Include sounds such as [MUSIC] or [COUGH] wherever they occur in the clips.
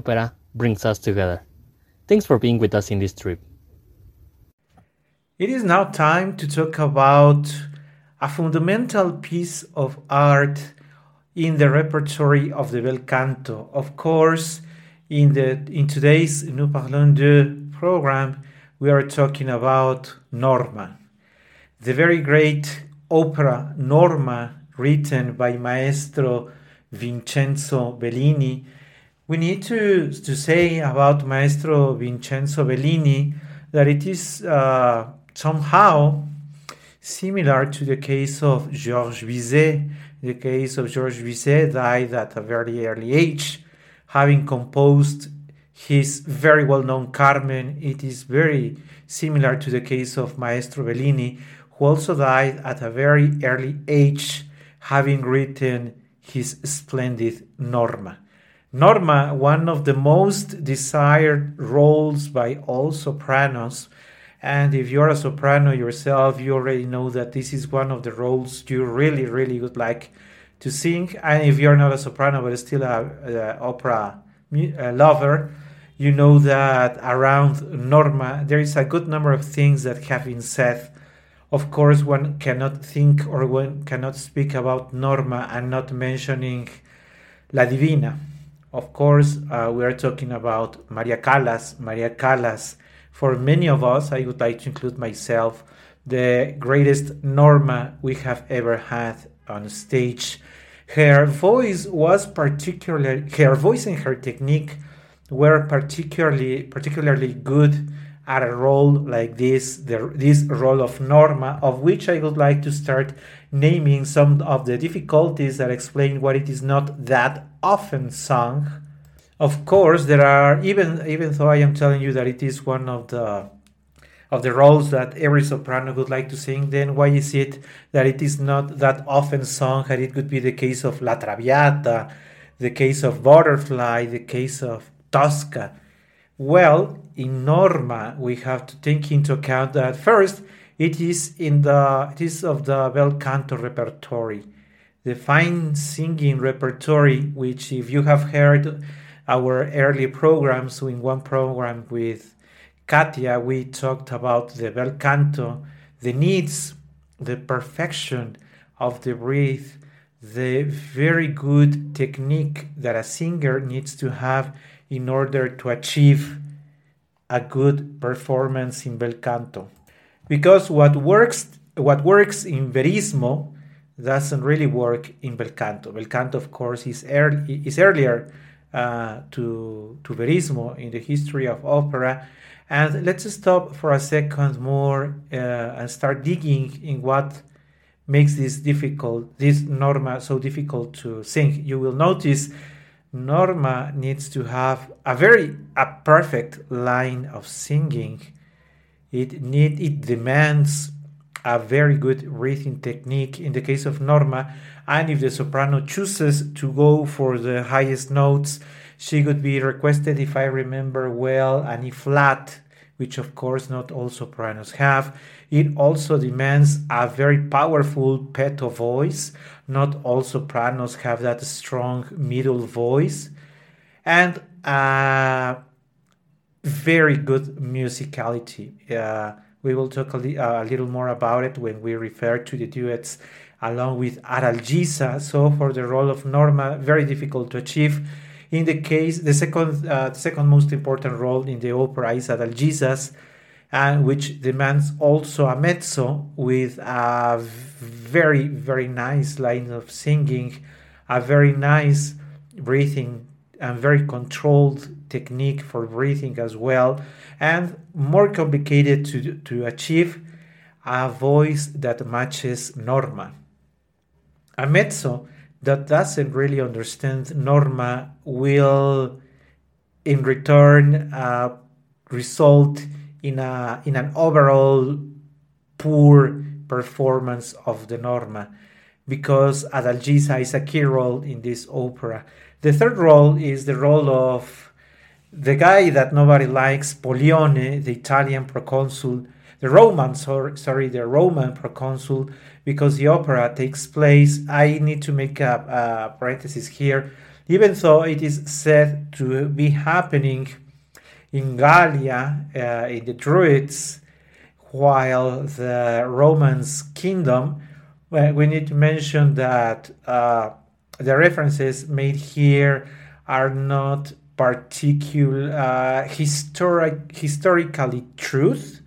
opera brings us together. Thanks for being with us in this trip. It is now time to talk about a fundamental piece of art in the repertory of the bel canto. Of course, in the in today's Nous Parlons de program, we are talking about Norma, the very great opera Norma, written by Maestro Vincenzo Bellini. We need to, to say about Maestro Vincenzo Bellini that it is uh, somehow similar to the case of Georges Bizet. The case of Georges Bizet died at a very early age, having composed his very well known Carmen. It is very similar to the case of Maestro Bellini, who also died at a very early age, having written his splendid Norma. Norma, one of the most desired roles by all sopranos. And if you're a soprano yourself, you already know that this is one of the roles you really, really would like to sing. And if you're not a soprano but still a, a opera a lover, you know that around Norma there is a good number of things that have been said. Of course, one cannot think or one cannot speak about Norma and not mentioning La Divina. Of course, uh, we are talking about Maria Callas. Maria Callas, for many of us, I would like to include myself, the greatest Norma we have ever had on stage. Her voice was particularly, her voice and her technique were particularly particularly good at a role like this, the, this role of Norma, of which I would like to start naming some of the difficulties that explain why it is not that often sung. Of course, there are even even though I am telling you that it is one of the of the roles that every soprano would like to sing, then why is it that it is not that often sung? And it could be the case of La Traviata, the case of Butterfly, the case of Tosca. Well, in Norma, we have to take into account that first, it is in the it is of the bel canto repertory, the fine singing repertory. Which, if you have heard our early programs, in one program with Katia, we talked about the bel canto, the needs, the perfection of the breath, the very good technique that a singer needs to have in order to achieve a good performance in bel canto. Because what works what works in verismo doesn't really work in bel canto. Bel canto, of course, is, early, is earlier uh, to, to verismo in the history of opera. And let's stop for a second more uh, and start digging in what makes this difficult, this norma so difficult to sing. You will notice Norma needs to have a very a perfect line of singing. It need it demands a very good breathing technique in the case of Norma, and if the soprano chooses to go for the highest notes, she could be requested, if I remember well, an E flat, which of course not all sopranos have. It also demands a very powerful petto voice. Not all sopranos have that strong middle voice. And uh, very good musicality. Uh, we will talk a, li- uh, a, little more about it when we refer to the duets along with Adalgisa. So, for the role of Norma, very difficult to achieve. In the case, the second, uh, second most important role in the opera is Adalgisa's and which demands also a mezzo with a very very nice line of singing a very nice breathing and very controlled technique for breathing as well and more complicated to, to achieve a voice that matches norma a mezzo that doesn't really understand norma will in return uh, result in a in an overall poor performance of the Norma because Adalgisa is a key role in this opera. The third role is the role of the guy that nobody likes, Pollione, the Italian proconsul, the Roman, sorry, the Roman proconsul, because the opera takes place. I need to make a, a parenthesis here, even though it is said to be happening in Gallia, uh, in the Druids, while the Romans' kingdom. We need to mention that uh, the references made here are not particular uh, historic historically truth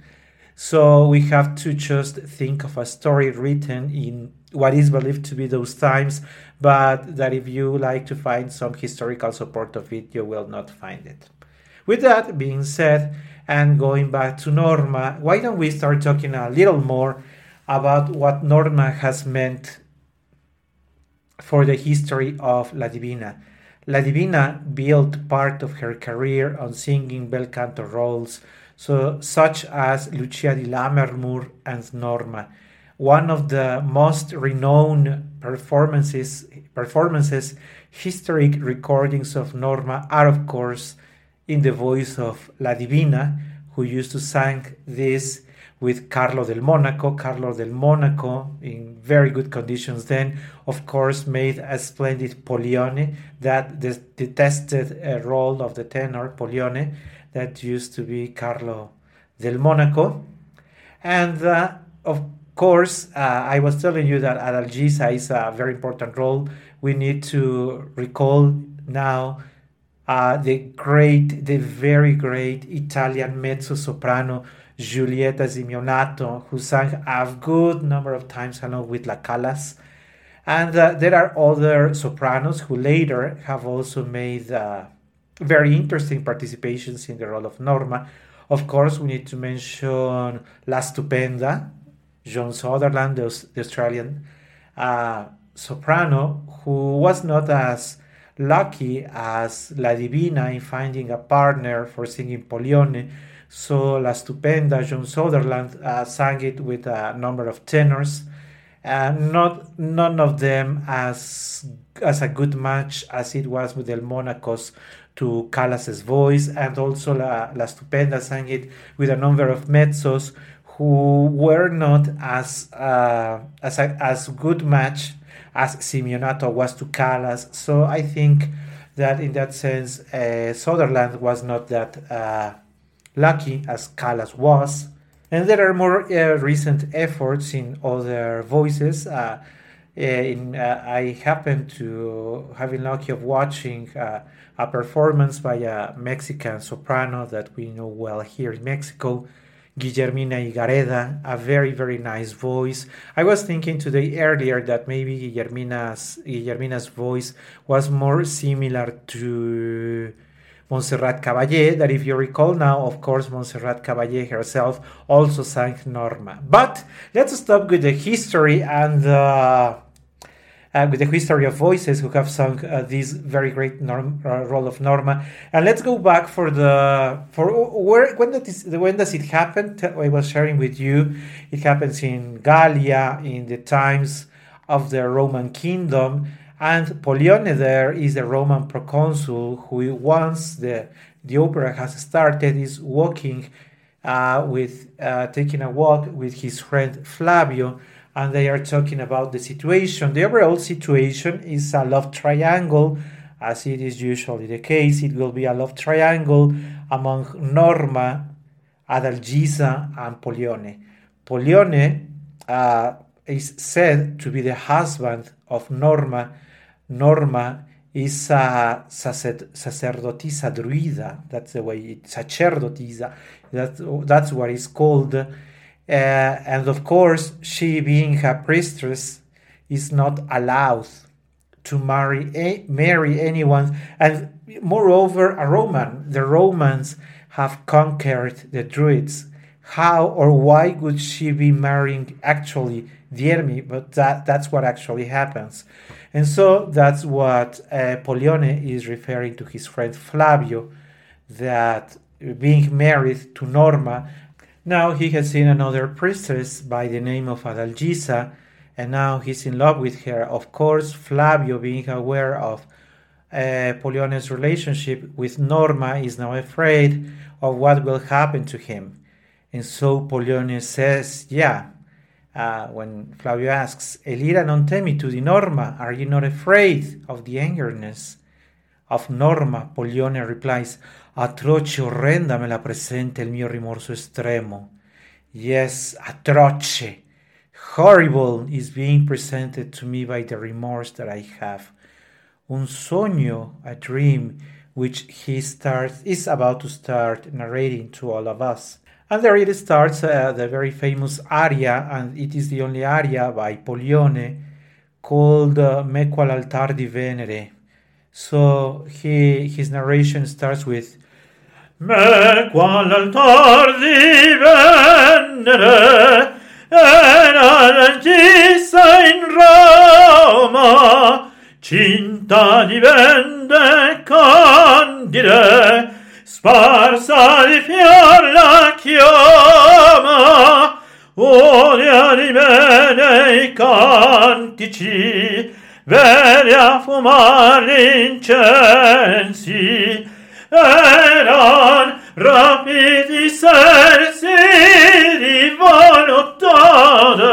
so we have to just think of a story written in what is believed to be those times but that if you like to find some historical support of it you will not find it with that being said and going back to norma why don't we start talking a little more about what norma has meant for the history of La Divina. La Divina built part of her career on singing bel canto roles, so such as Lucia di Lammermoor and Norma. One of the most renowned performances, performances, historic recordings of Norma are, of course, in the voice of La Divina, who used to sing this with Carlo del Monaco. Carlo del Monaco, in very good conditions then, of course, made a splendid Pollione, that the detested role of the tenor, Pollione, that used to be Carlo del Monaco. And uh, of course, uh, I was telling you that Adalgisa is a very important role. We need to recall now uh, the great, the very great Italian mezzo soprano Giulietta Simionato, who sang a good number of times along with La Callas. And uh, there are other sopranos who later have also made uh, very interesting participations in the role of Norma. Of course, we need to mention La Stupenda, Joan Sutherland, the, the Australian uh, soprano, who was not as lucky as La Divina in finding a partner for singing Pollione so La Stupenda, Joan Sutherland, uh, sang it with a number of tenors, and not none of them as as a good match as it was with El Monaco's to Callas's voice, and also La, La Stupenda sang it with a number of mezzos who were not as uh, as a, as good match as Simionato was to Callas. So I think that in that sense, uh, Sutherland was not that. Lucky as Callas was. And there are more uh, recent efforts in other voices. Uh, uh in, uh, I happened to having lucky of watching uh, a performance by a Mexican soprano that we know well here in Mexico, Guillermina Higareda, a very very nice voice. I was thinking today earlier that maybe Guillermina's Guillermina's voice was more similar to Montserrat Caballé, that if you recall now, of course, Montserrat Caballé herself also sang Norma. But let's stop with the history and uh, uh, with the history of voices who have sung uh, this very great norm, uh, role of Norma. And let's go back for the for where when is when does it happen? I was sharing with you. It happens in Gallia in the times of the Roman kingdom and Pollione there is the Roman proconsul who, once the, the opera has started, is walking uh, with uh, taking a walk with his friend Flavio, and they are talking about the situation. The overall situation is a love triangle, as it is usually the case. It will be a love triangle among Norma, Adalgisa, and Pollione. Pollione uh, is said to be the husband of Norma Norma is a sacerdotisa druida. That's the way it, sacerdotisa. That's, that's what it's called. Uh, and of course, she being a priestess is not allowed to marry a, marry anyone. And moreover, a Roman. The Romans have conquered the Druids. How or why would she be marrying actually Diermi? But that, that's what actually happens. And so that's what uh, Pollione is referring to his friend Flavio, that being married to Norma, now he has seen another priestess by the name of Adalgisa, and now he's in love with her. Of course, Flavio, being aware of uh, relationship with Norma, is now afraid of what will happen to him. And so Pollione says, yeah, uh, when Flavio asks, Elira non temi tu di Norma, are you not afraid of the angerness of Norma? Pollione replies, atroce orrenda me la presenta il mio rimorso estremo. Yes, atroce, horrible is being presented to me by the remorse that I have. Un sogno, a dream, which he starts is about to start narrating to all of us. And there it starts uh, the very famous aria, and it is the only aria by Pollione called uh, Me qual altar di Venere. So he his narration starts with Me qual altar di Venere era in Roma cinta di vende candide sparsa di fior chioma odia di bene cantici a fumar incensi eran rapidi di volontade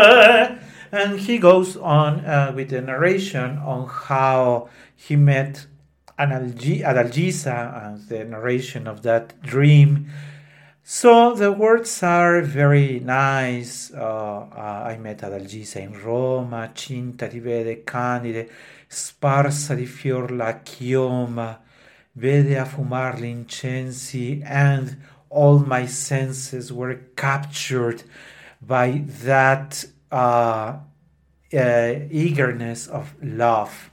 and he goes on uh, with the narration on how he met Adalgisa and the narration of that dream. So the words are very nice. Uh, uh, I met Adalgisa in Roma, cinta di vede candide, sparsa di fior la chioma, vede a fumar l'incensi, and all my senses were captured by that uh, uh, eagerness of love.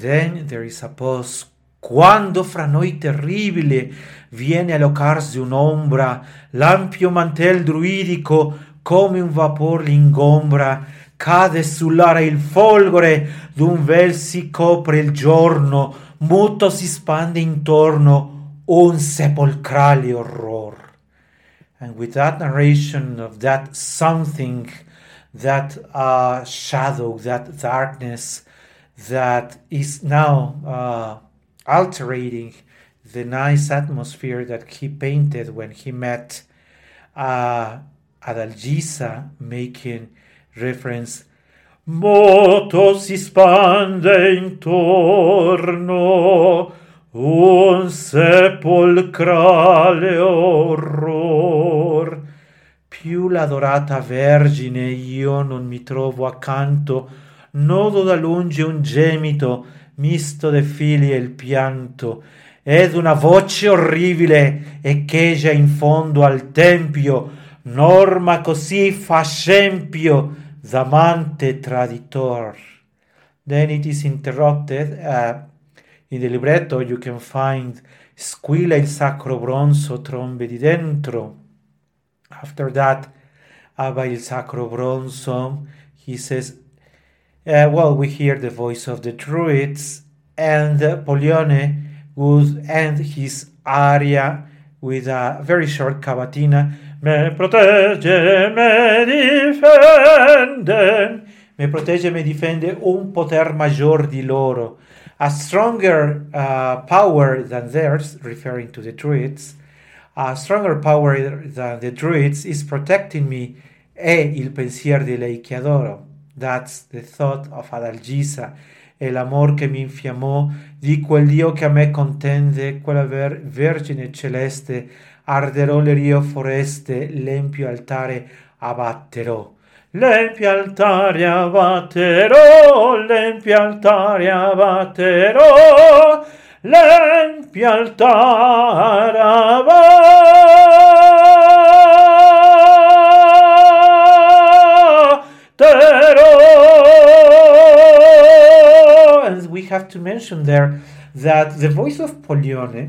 Then there is a pause. Quando fra noi terribile viene a locarsi un'ombra, l'ampio mantel druidico come un vapor l'ingombra, cade sull'ara il folgore, d'un vel si copre il giorno, muto si spande intorno un sepolcrale horror. And with that narration of that something, that uh, shadow, that darkness, that is now uh, altering the nice atmosphere that he painted when he met uh, Adalgisa, making reference. Moto si spande intorno un sepolcrale orror. Più l'adorata Vergine io non mi trovo accanto, nodo da lungi un gemito misto de fili e il pianto ed una voce orribile echeggia in fondo al tempio norma così fa scempio d'amante traditor. Then it is interrupted uh, in the libretto you can find squilla il sacro bronzo trombe di dentro. After that abba il sacro bronzo he says Uh, well, we hear the voice of the druids, and Pollione would end his aria with a very short cavatina. Me protege, me difende. Me protegge, me difende un poter maggior di loro. A stronger uh, power than theirs, referring to the druids, a stronger power than the druids is protecting me e il pensier di lei che adoro. That's the thought of Adalgisa, el amor che mi infiammò di quel Dio che a me contende, quella ver- Vergine celeste, arderò le rio foreste, l'empio altare abbatterò. L'empio altare abbatterò, l'empio altare abbatterò, l'empio altare And have to mention there that the voice of Pollione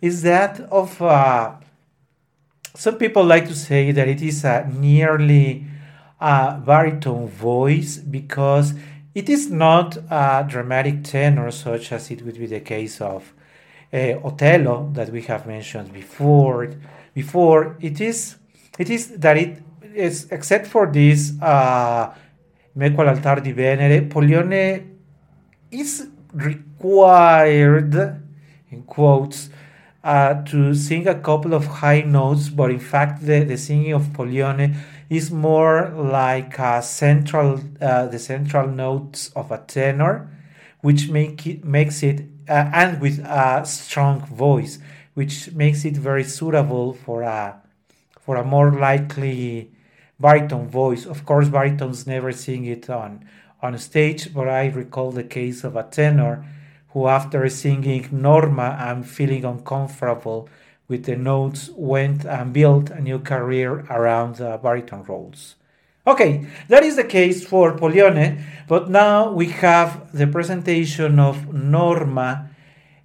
is that of uh, some people like to say that it is a nearly a baritone voice because it is not a dramatic tenor such as it would be the case of uh, Otello that we have mentioned before. Before it is, it is that it is except for this uh, Me qual altar di Venere, Pollione is required, in quotes, uh, to sing a couple of high notes, but in fact, the, the singing of Pollione is more like a central, uh, the central notes of a tenor, which make it, makes it, uh, and with a strong voice, which makes it very suitable for a, for a more likely baritone voice. Of course, baritones never sing it on, on stage, but I recall the case of a tenor who, after singing Norma and feeling uncomfortable with the notes, went and built a new career around the baritone roles. Okay, that is the case for Pollione, but now we have the presentation of Norma.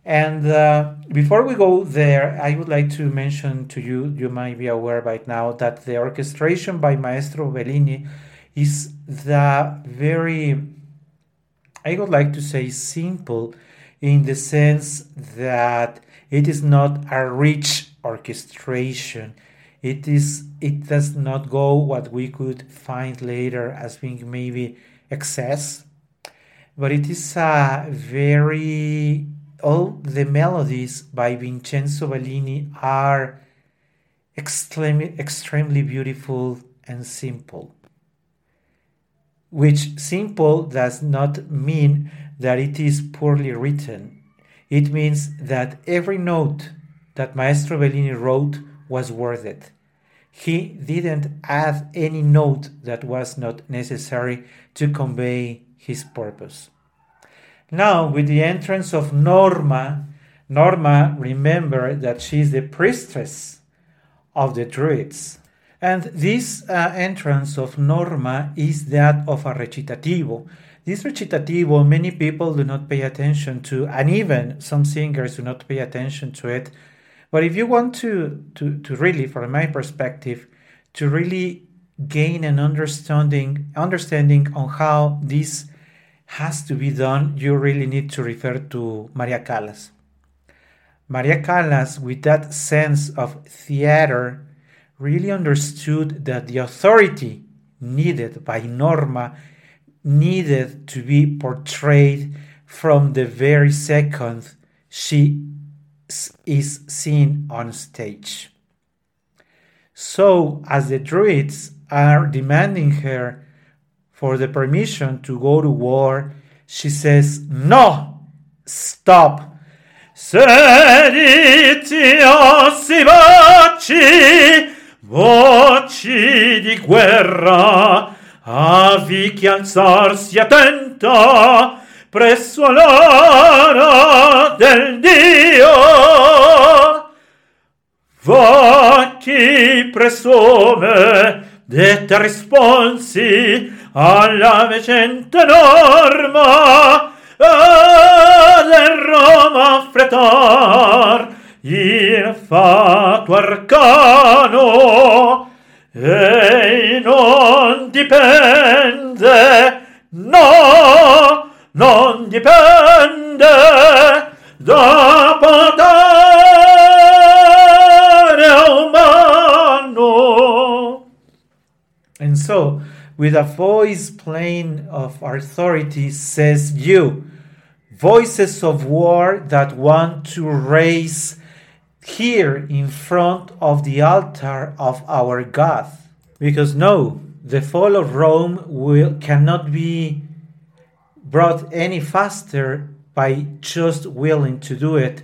And uh, before we go there, I would like to mention to you, you might be aware by now, that the orchestration by Maestro Bellini is the very, I would like to say, simple in the sense that it is not a rich orchestration. It is it does not go what we could find later as being maybe excess, but it is a very all the melodies by Vincenzo Bellini are extremely extremely beautiful and simple. Which simple does not mean that it is poorly written. It means that every note that Maestro Bellini wrote was worth it. He didn't add any note that was not necessary to convey his purpose. Now, with the entrance of Norma, Norma, remember that she is the priestess of the Druids. And this uh, entrance of Norma is that of a recitativo, this recitativo, many people do not pay attention to, and even some singers do not pay attention to it. But if you want to, to, to really, from my perspective, to really gain an understanding understanding on how this has to be done, you really need to refer to Maria Callas. Maria Callas, with that sense of theater, really understood that the authority needed by Norma needed to be portrayed from the very second she is seen on stage. So, as the Druids are demanding her for the permission to go to war, she says, No! Stop! Voci di guerra, Avi che alzarsi attenta presso l'ora del Dio. Voci presume detta risponsi alla vecente norma, eh, ad Roma fretar, il fatto arcano e non dipende, no, non dipende da potere umano. And so, with a voice plain of authority, says you, voices of war that want to raise here in front of the altar of our God. Because no, the fall of Rome will, cannot be brought any faster by just willing to do it.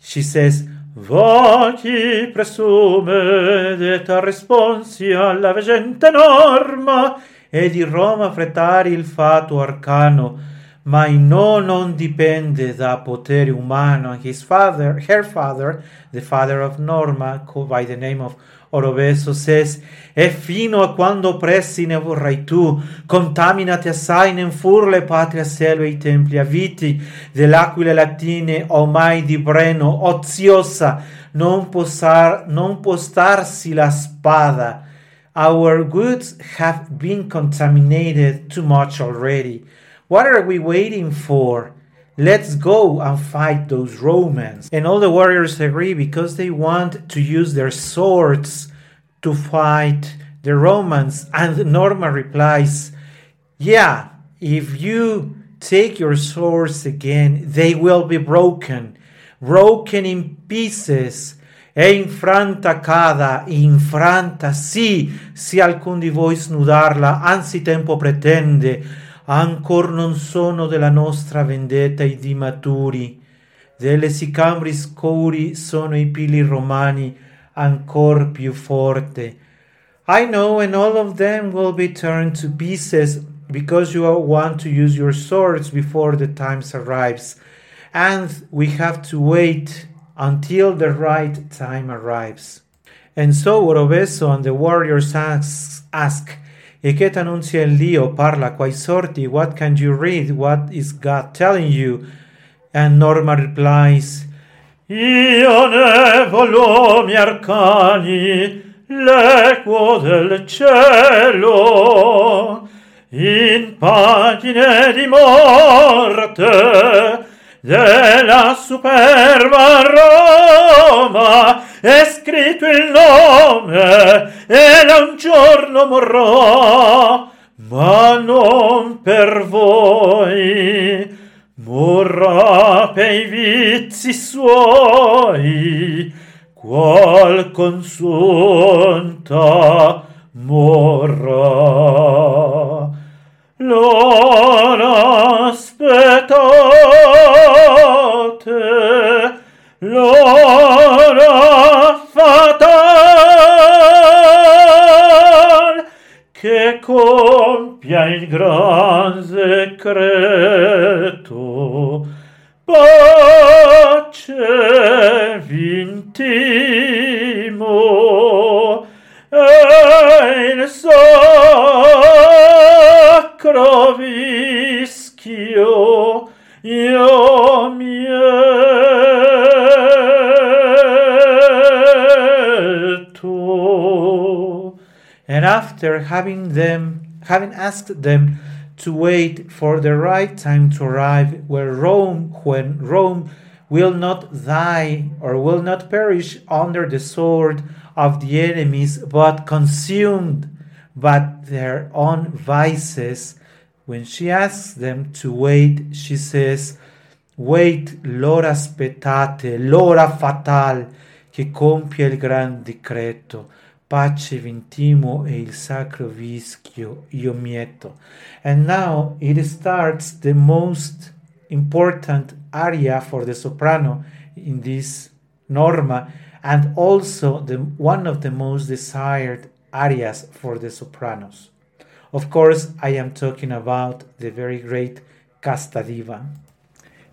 She says, Va chi presume detta responsia alla veggente norma e di Roma frettare il fato arcano ma no non dipende da potere umano. And his father, her father, the father of Norma, by the name of Oroveso, says, E fino a quando pressi ne vorrai tu, contaminati assai ne fur le patrie selve i templi aviti, dell'aquile latine o mai di Breno, oziosa, non, posar, non postarsi la spada. Our goods have been contaminated too much already. What are we waiting for? Let's go and fight those Romans. And all the warriors agree because they want to use their swords to fight the Romans. And Norma replies, Yeah, if you take your swords again, they will be broken. broken in pieces, e infranta cada, infranta sì, se alcun di voi snudarla, anzi tempo pretende, ancor non sono della nostra vendetta i di maturi, delle sicambri scuri sono i pili romani, ancor più forte. I know, and all of them will be turned to pieces, because you want to use your swords before the times arrives, and we have to wait until the right time arrives. And so Oroveso and the warriors ask, ask E che t'annunzia il Dio? Parla quai sorti? What can you read? What is God telling you? And Norma replies, Io ne volumi arcani, l'equo del cielo, in pagine di morte, della superba Roma è scritto il nome e un giorno morrò ma non per voi. Morrà per i vizi suoi qual consunta morrà l'ora aspettate compia il gran secreto. Having them, having asked them to wait for the right time to arrive, where Rome, when Rome will not die or will not perish under the sword of the enemies, but consumed by their own vices. When she asks them to wait, she says, Wait, l'ora aspettate, l'ora fatal che compie il gran decreto. Pace vintimo e il sacro vischio io mieto. And now it starts the most important aria for the soprano in this norma and also the, one of the most desired arias for the sopranos. Of course, I am talking about the very great Casta Diva.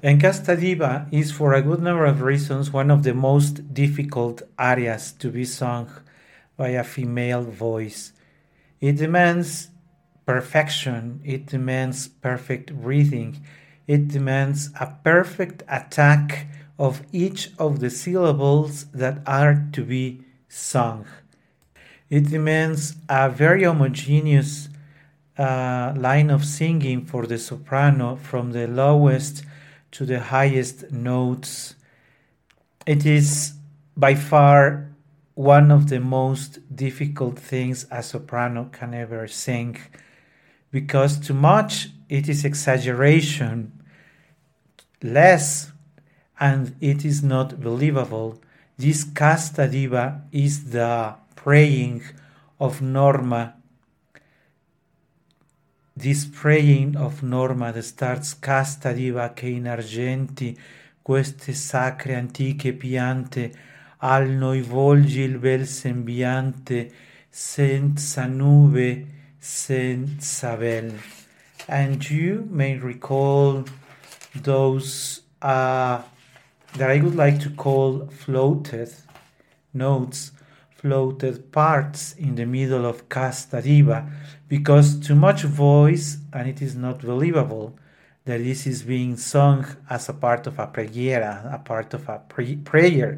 And Casta Diva is, for a good number of reasons, one of the most difficult arias to be sung by a female voice. It demands perfection, it demands perfect breathing, it demands a perfect attack of each of the syllables that are to be sung. It demands a very homogeneous uh, line of singing for the soprano from the lowest to the highest notes. It is by far one of the most difficult things a soprano can ever sing because too much it is exaggeration, less and it is not believable. This casta diva is the praying of Norma. This praying of Norma that starts casta diva che in argenti queste sacre antiche piante al noi volgi il bel sembiante senza nube senza vel. And you may recall those uh, that I would like to call floated notes, floated parts in the middle of Casta Diva, because too much voice and it is not believable that this is being sung as a part of a preghiera, a part of a prayer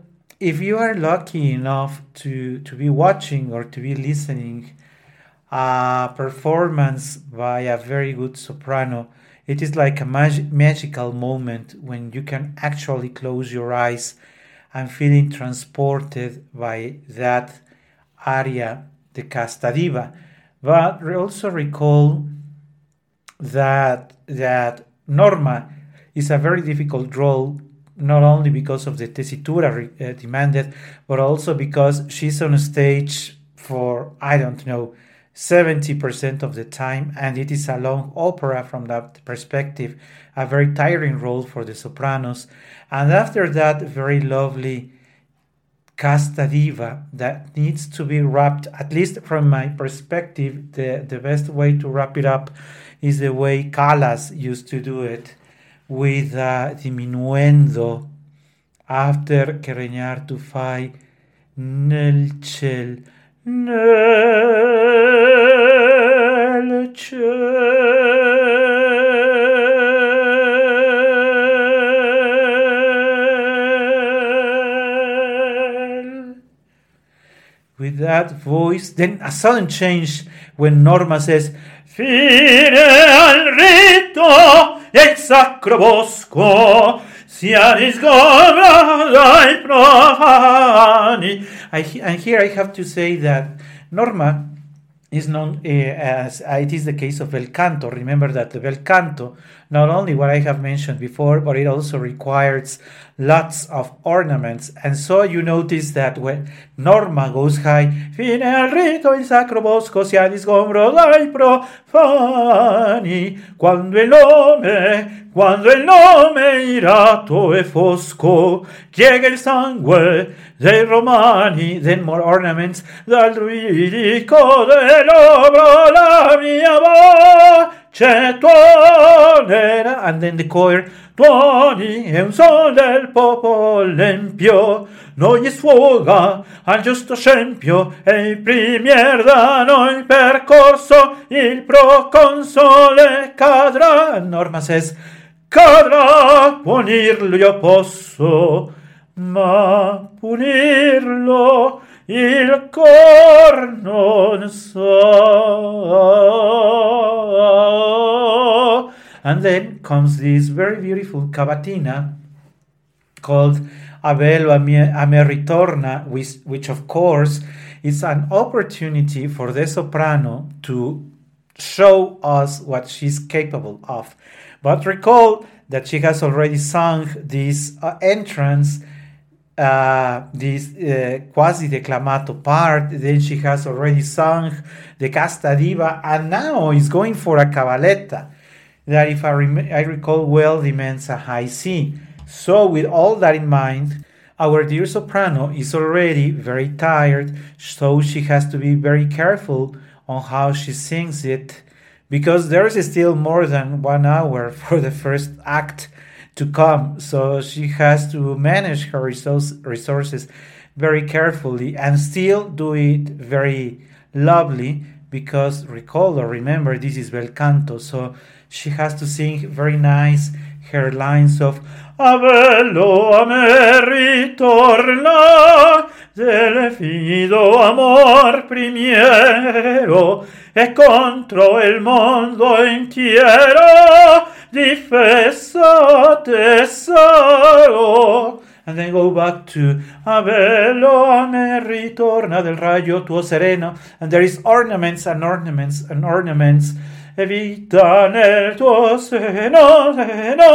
if you are lucky enough to, to be watching or to be listening a performance by a very good soprano, it is like a mag- magical moment when you can actually close your eyes and feeling transported by that aria, the Casta Diva. But also recall that that Norma is a very difficult role, not only because of the tessitura uh, demanded, but also because she's on stage for I don't know 70% of the time, and it is a long opera from that perspective, a very tiring role for the sopranos. And after that, very lovely casta diva that needs to be wrapped, at least from my perspective, the, the best way to wrap it up is the way Callas used to do it with uh, diminuendo after che regnar tu fai nel ciel. Nel ciel. With that voice then a sudden change when Norma says Fine al rito del sacro bosco dai profani. I, and here I have to say that Norma is known uh, as uh, it is the case of bel canto. Remember that the bel canto, not only what I have mentioned before, but it also requires lots of ornaments. And so you notice that when Norma goes high, fine al rito il sacro bosco sia disgombro dai profani, quando il nome, quando il nome irato e fosco, chiega il sangue dei romani, then more ornaments, dal druidico dell'obro la mia voce tuonera, and then the choir, tuoni è un sol del popolo empio, noi sfoga al giusto scempio e i primier da noi percorso il proconsole cadrà. Norma says, cadrà, punirlo io posso, ma punirlo il cor non so. And then comes this very beautiful cavatina called Abel a me, a me ritorna, which, which of course is an opportunity for the soprano to show us what she's capable of. But recall that she has already sung this uh, entrance, uh, this uh, quasi declamato part, then she has already sung the Casta Diva, and now is going for a cabaletta. That, if I, I recall well, demands a high C. So, with all that in mind, our dear soprano is already very tired, so she has to be very careful on how she sings it because there is still more than one hour [LAUGHS] for the first act to come. So she has to manage her resource, resources very carefully and still do it very lovely because recall or remember this is bel canto so she has to sing very nice her lines of Avello a me ritorna del fido amor primiero e contro il mondo intero difeso tesoro and then go back to Avello me ritorna del raggio tuo sereno. And there is ornaments and ornaments and ornaments. E vita nel tuo seno, seno.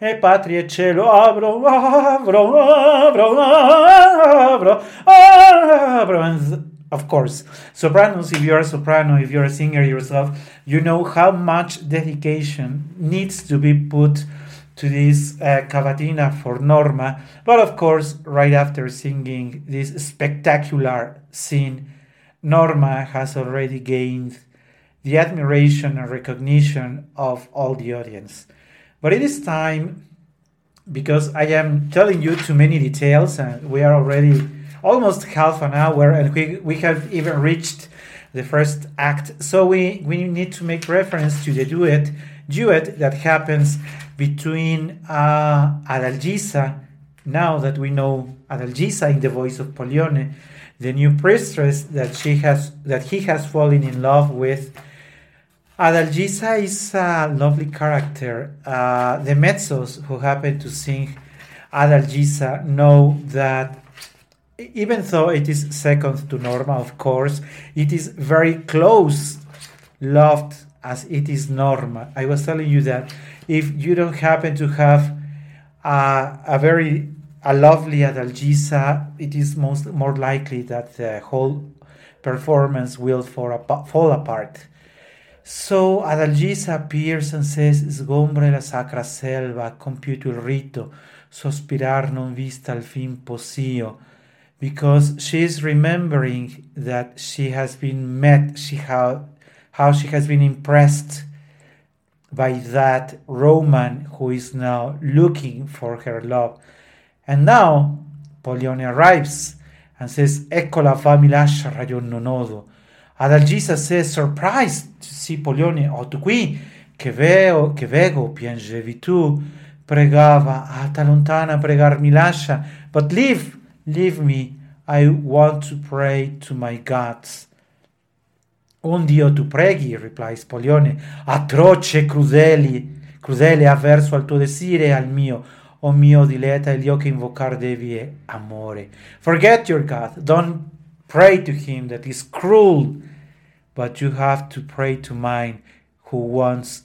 E patria e cielo abro, abro, abro, abro, abro. And of course, sopranos, if you're a soprano, if you're a singer yourself, you know how much dedication needs to be put to this uh, cavatina for Norma. But of course, right after singing this spectacular scene, Norma has already gained the admiration and recognition of all the audience. But it is time, because I am telling you too many details, and we are already almost half an hour, and we, we have even reached the first act. So we, we need to make reference to the duet, duet that happens between uh, Adalgisa now that we know Adalgisa in the voice of Pollione, the new priestess that she has that he has fallen in love with. Adalgisa is a lovely character. Uh, the mezzos who happen to sing Adalgisa know that even though it is second to Norma, of course, it is very close loved as it is Norma. I was telling you that if you don't happen to have a, a very a lovely Adalgisa, it is most more likely that the whole performance will fall, fall apart. So Adalgisa appears and says, Sgombre la sacra selva, compiuto il rito, sospirar non vista al fin posio, because she is remembering that she has been met, she how, how she has been impressed by that Roman who is now looking for her love. And now Pollione arrives and says, Ecco la famiglia mi lascia ragion non odo. Adalgisa says, surprised to see Pollione, oh tu qui, che veo, che vego, piangevi tu, pregava, ah, ta lontana pregar mi lascia, but leave, leave me, I want to pray to my gods. Un Dio tu preghi, replies Pollione, atroce, crudeli, crudele avverso al tuo desire e al mio, o mio dileta il Dio che invocar devi è amore. Forget your God, don't pray to him that is cruel, but you have to pray to mine who wants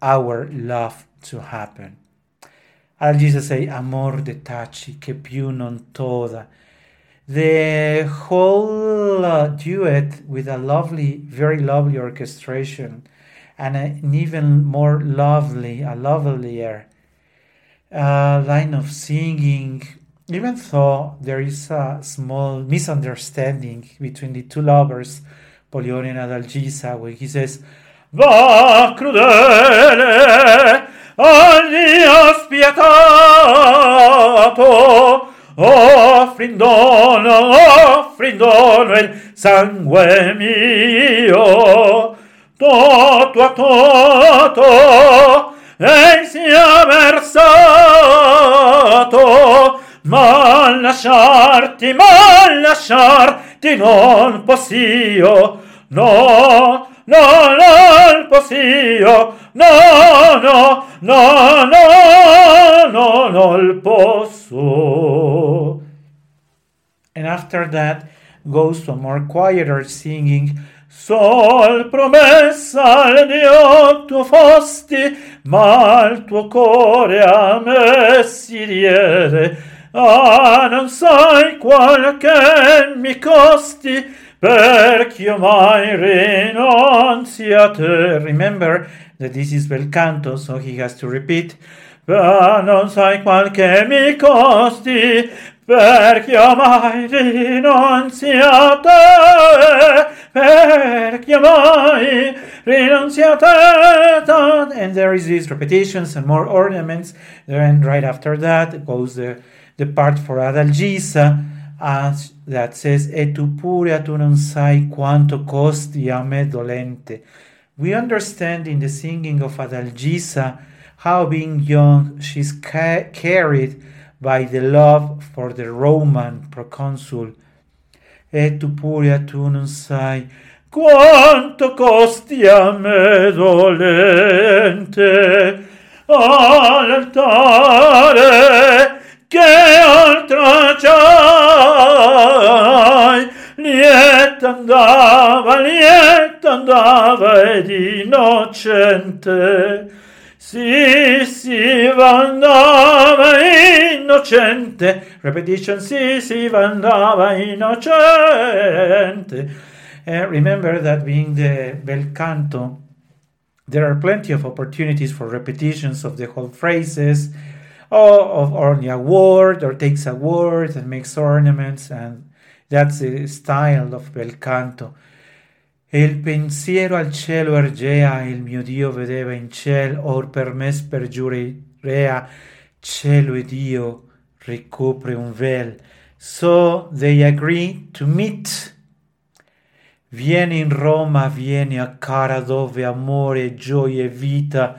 our love to happen. Adalgisa say, amor de taci che più non toda. The whole uh, duet with a lovely, very lovely orchestration and an even more lovely, a lovelier uh, line of singing, even though there is a small misunderstanding between the two lovers, Pollione and Adalgisa, when he says, Va crudele, alias spietato, offrindono, offrindono il sangue mio, toto a toto, e sia versato, ma lasciarti, ma lasciarti non poss'io, no, no, non poss'io, no, no, no, no, no, non posso. And after that goes to a more quieter singing, Sol promessa al Dio tuo fosti, ma il tuo cuore a me si diede. Ah, non sai qual che mi costi, perch'io mai rinunzi a te. Remember that this is bel canto, so he has to repeat. Non sai qual che mi costi, perch'io mai rinunzi a te, mai rinunzi a te. And there is these repetitions and more ornaments. Then right after that goes the, the part for Adalgisa, uh, as that says, E tu pure tu non sai quanto costi a me dolente. We understand in the singing of Adalgisa how being young she's ca- carried by the love for the Roman proconsul. E tu pure tu non sai quanto costi a me dolente all'altare che oltracciai lieta andava, lieta andava ed innocente sì, sì, andava innocente. Repetition, sì, sì, andava innocente. And remember that being the bel canto, there are plenty of opportunities for repetitions of the whole phrases, or of only a word, or takes a word and makes ornaments, and that's the style of bel canto. E il pensiero al cielo ergea, il mio Dio vedeva in ciel, or per me spergiurea, cielo e Dio ricopre un vel. So they agree to meet. Vieni in Roma, vieni a cara dove amore, gioia e vita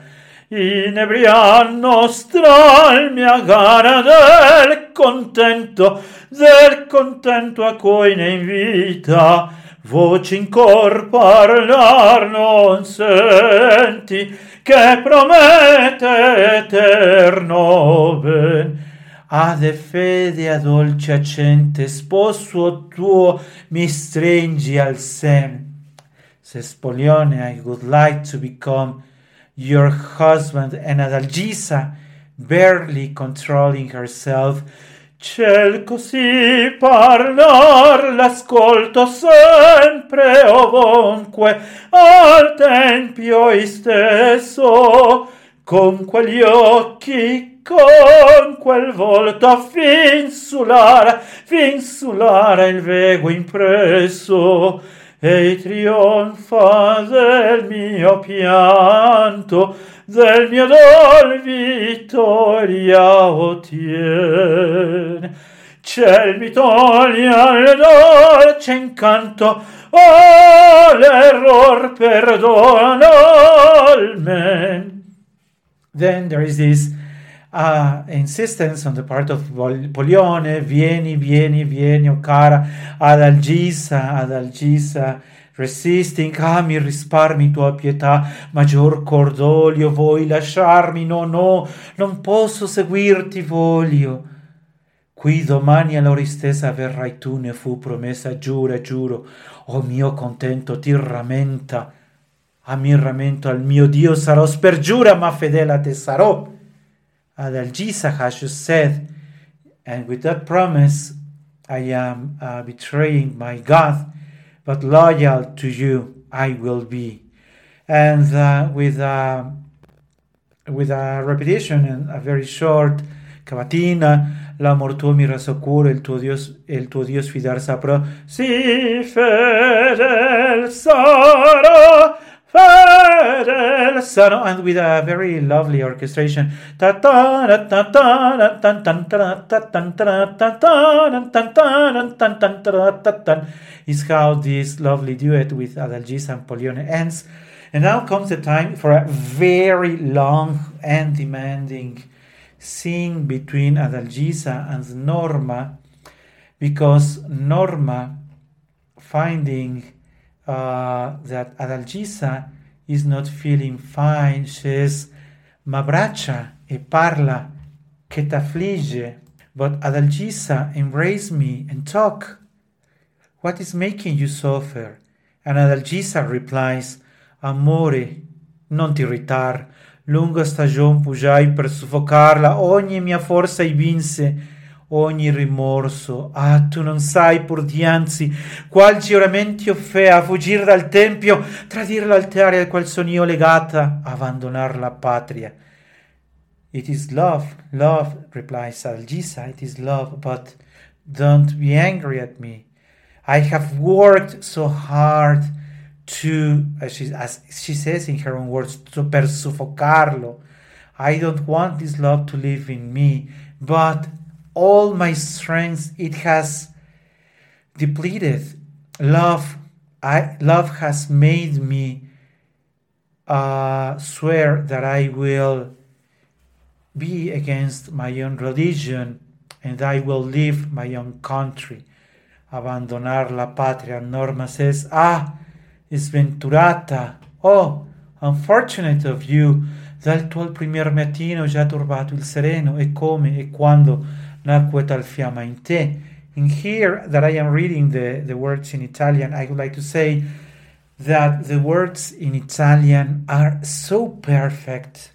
inebria nostra alma gara del contento, del contento a cui ne invita, voce in cor parlar non senti, che promette eterno ben. Ade fede a dolce accente, sposo tuo mi stringi al sen. Says Polione, I would like to become your husband, and Adalgisa, barely controlling herself, Ciel così parlar l'ascolto sempre ovunque al tempio istesso, con quegli occhi, con quel volto finsulare, finsulare il vego impresso, e trionfa del mio pianto, del mio dol vittoria ottiene. Ciel mi toglia il dolce incanto, oh l'error perdonalmen. Then there is this uh, insistence on the part of Polione, vieni, vieni, vieni, o cara, ad Algisa, ad Algisa, resisting, ah, mi risparmi tua pietà, maggior cordolio, vuoi lasciarmi, no, no, non posso seguirti, voglio. Qui domani all'ora istesa verrai tu, ne fu promessa, giura, giuro, o mio contento ti rammenta, a mi rammento al mio Dio sarò spergiura, ma fedele a te sarò. Adalgisa has just said, and with that promise, I am uh, betraying my God, but loyal to you I will be. And uh, with, uh, with a repetition and a very short cavatina, l'amor tuo mi rassicura, il tuo Dios, il tuo Dios fidar saprà, si fedel sarà, and with a very lovely orchestration. Is how this lovely duet with Adalgisa and Pollione ends. And now comes the time for a very long and demanding scene between Adalgisa and Norma, because Norma, finding uh, that Adalgisa is not feeling fine, says, m'abbraccia e parla che t'affligge. But Adalgisa embrace me and talk. What is making you suffer? And Adalgisa replies, Amore, non ti irritar, lunga stagione pugiai per soffocarla, ogni mia forza i vinse ogni rimorso. Ah, tu non sai pur dianzi qual giuramenti ho fe a fuggire dal tempio, tradire l'altare al qual sono io legata, abbandonar la patria. It is love, love, replies Algisa, it is love, but don't be angry at me. I have worked so hard to, as she, as she says in her own words, to per suffocarlo. I don't want this love to live in me, but all my strength it has depleted. Love, I love has made me uh, swear that I will be against my own religion and I will leave my own country. Abandonar la patria. Norma says, Ah, sventurata. Oh, unfortunate of you. Dal tuo primer mattino già turbato il sereno. E come e quando nacque tal fiamma in te. In here that I am reading the, the words in Italian, I would like to say that the words in Italian are so perfect.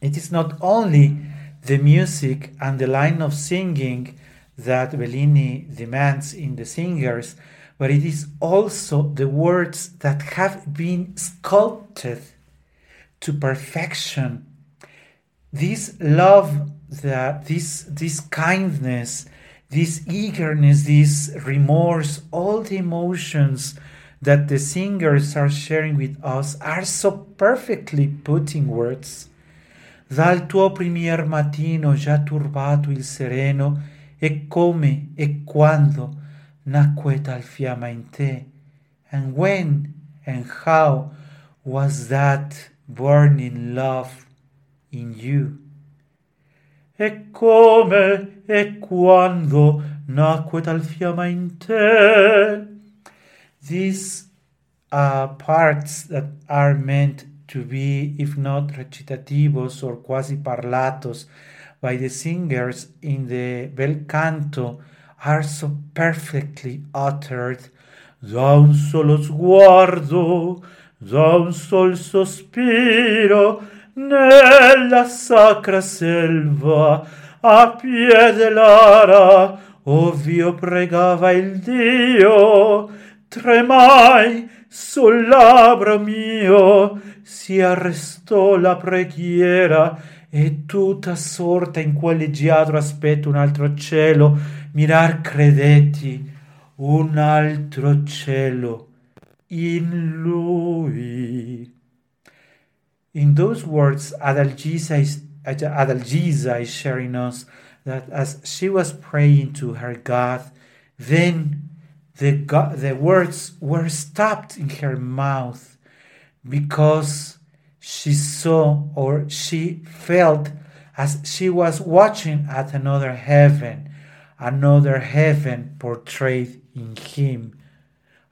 It is not only the music and the line of singing that Bellini demands in the singers, but it is also the words that have been sculpted to perfection. This love that this this kindness this eagerness this remorse all the emotions that the singers are sharing with us are so perfectly put in words dal tuo primier mattino già turbato il sereno e come e quando nacque tal fiamma in te and when and how was that burning love in you. E come e quando nacque tal fiamma in te. These are parts that are meant to be, if not recitativos or quasi parlatos, by the singers in the bel canto are so perfectly uttered. Da un solo sguardo, da un sol sospiro, nella sacra selva, a piede l'ara, ovvio pregava il Dio, tremai sul labbro mio, si arrestò la preghiera, e tutta sorta in quel leggiadro aspetto un altro cielo, mirar credetti un altro cielo in lui. In those words, Adalgisa is, Adalgisa is sharing us that as she was praying to her God, then the, God, the words were stopped in her mouth because she saw or she felt as she was watching at another heaven, another heaven portrayed in him,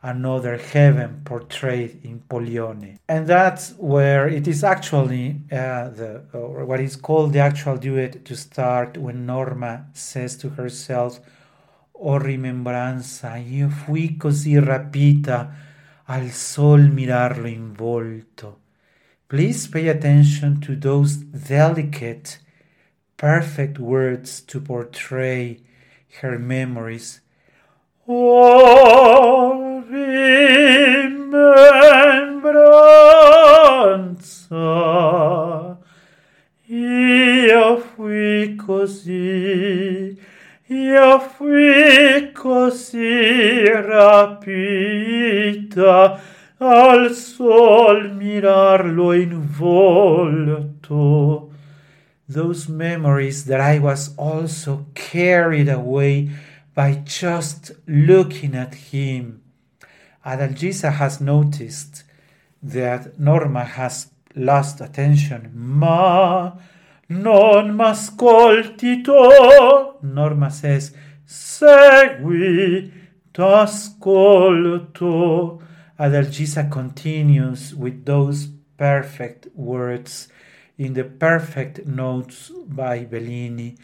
another heaven portrayed in Pollione. And that's where it is actually uh, the or what is called the actual duet to start when Norma says to herself, Oh rimembranza, io fui così rapita al sol mirarlo in volto Please pay attention to those delicate, perfect words to portray her memories. Oh, remembranza, io fui così, io fui così rapita al sol mirarlo in volto. Those memories that I was also carried away by just looking at him. Adalgisa has noticed that Norma has lost attention. Ma non m'ascolti tu. Norma says, segui, t'ascolto. Adalgisa continues with those perfect words in the perfect notes by Bellini.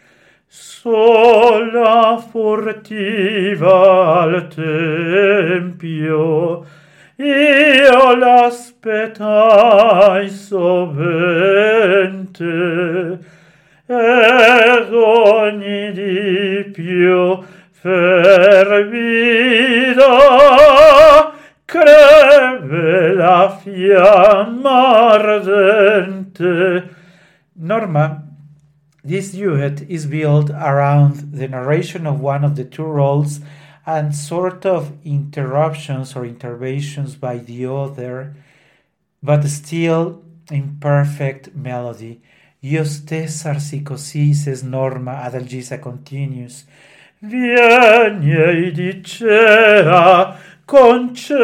Sola furtiva al tempio, io l'aspettai sovente, ed ogni di più fervida creve la fiamma ardente. Norma, this duet is built around the narration of one of the two roles and sort of interruptions or interventions by the other, but still in perfect melody. Io stessa Norma, Adalgisa continues. Vieni e dicea, concedi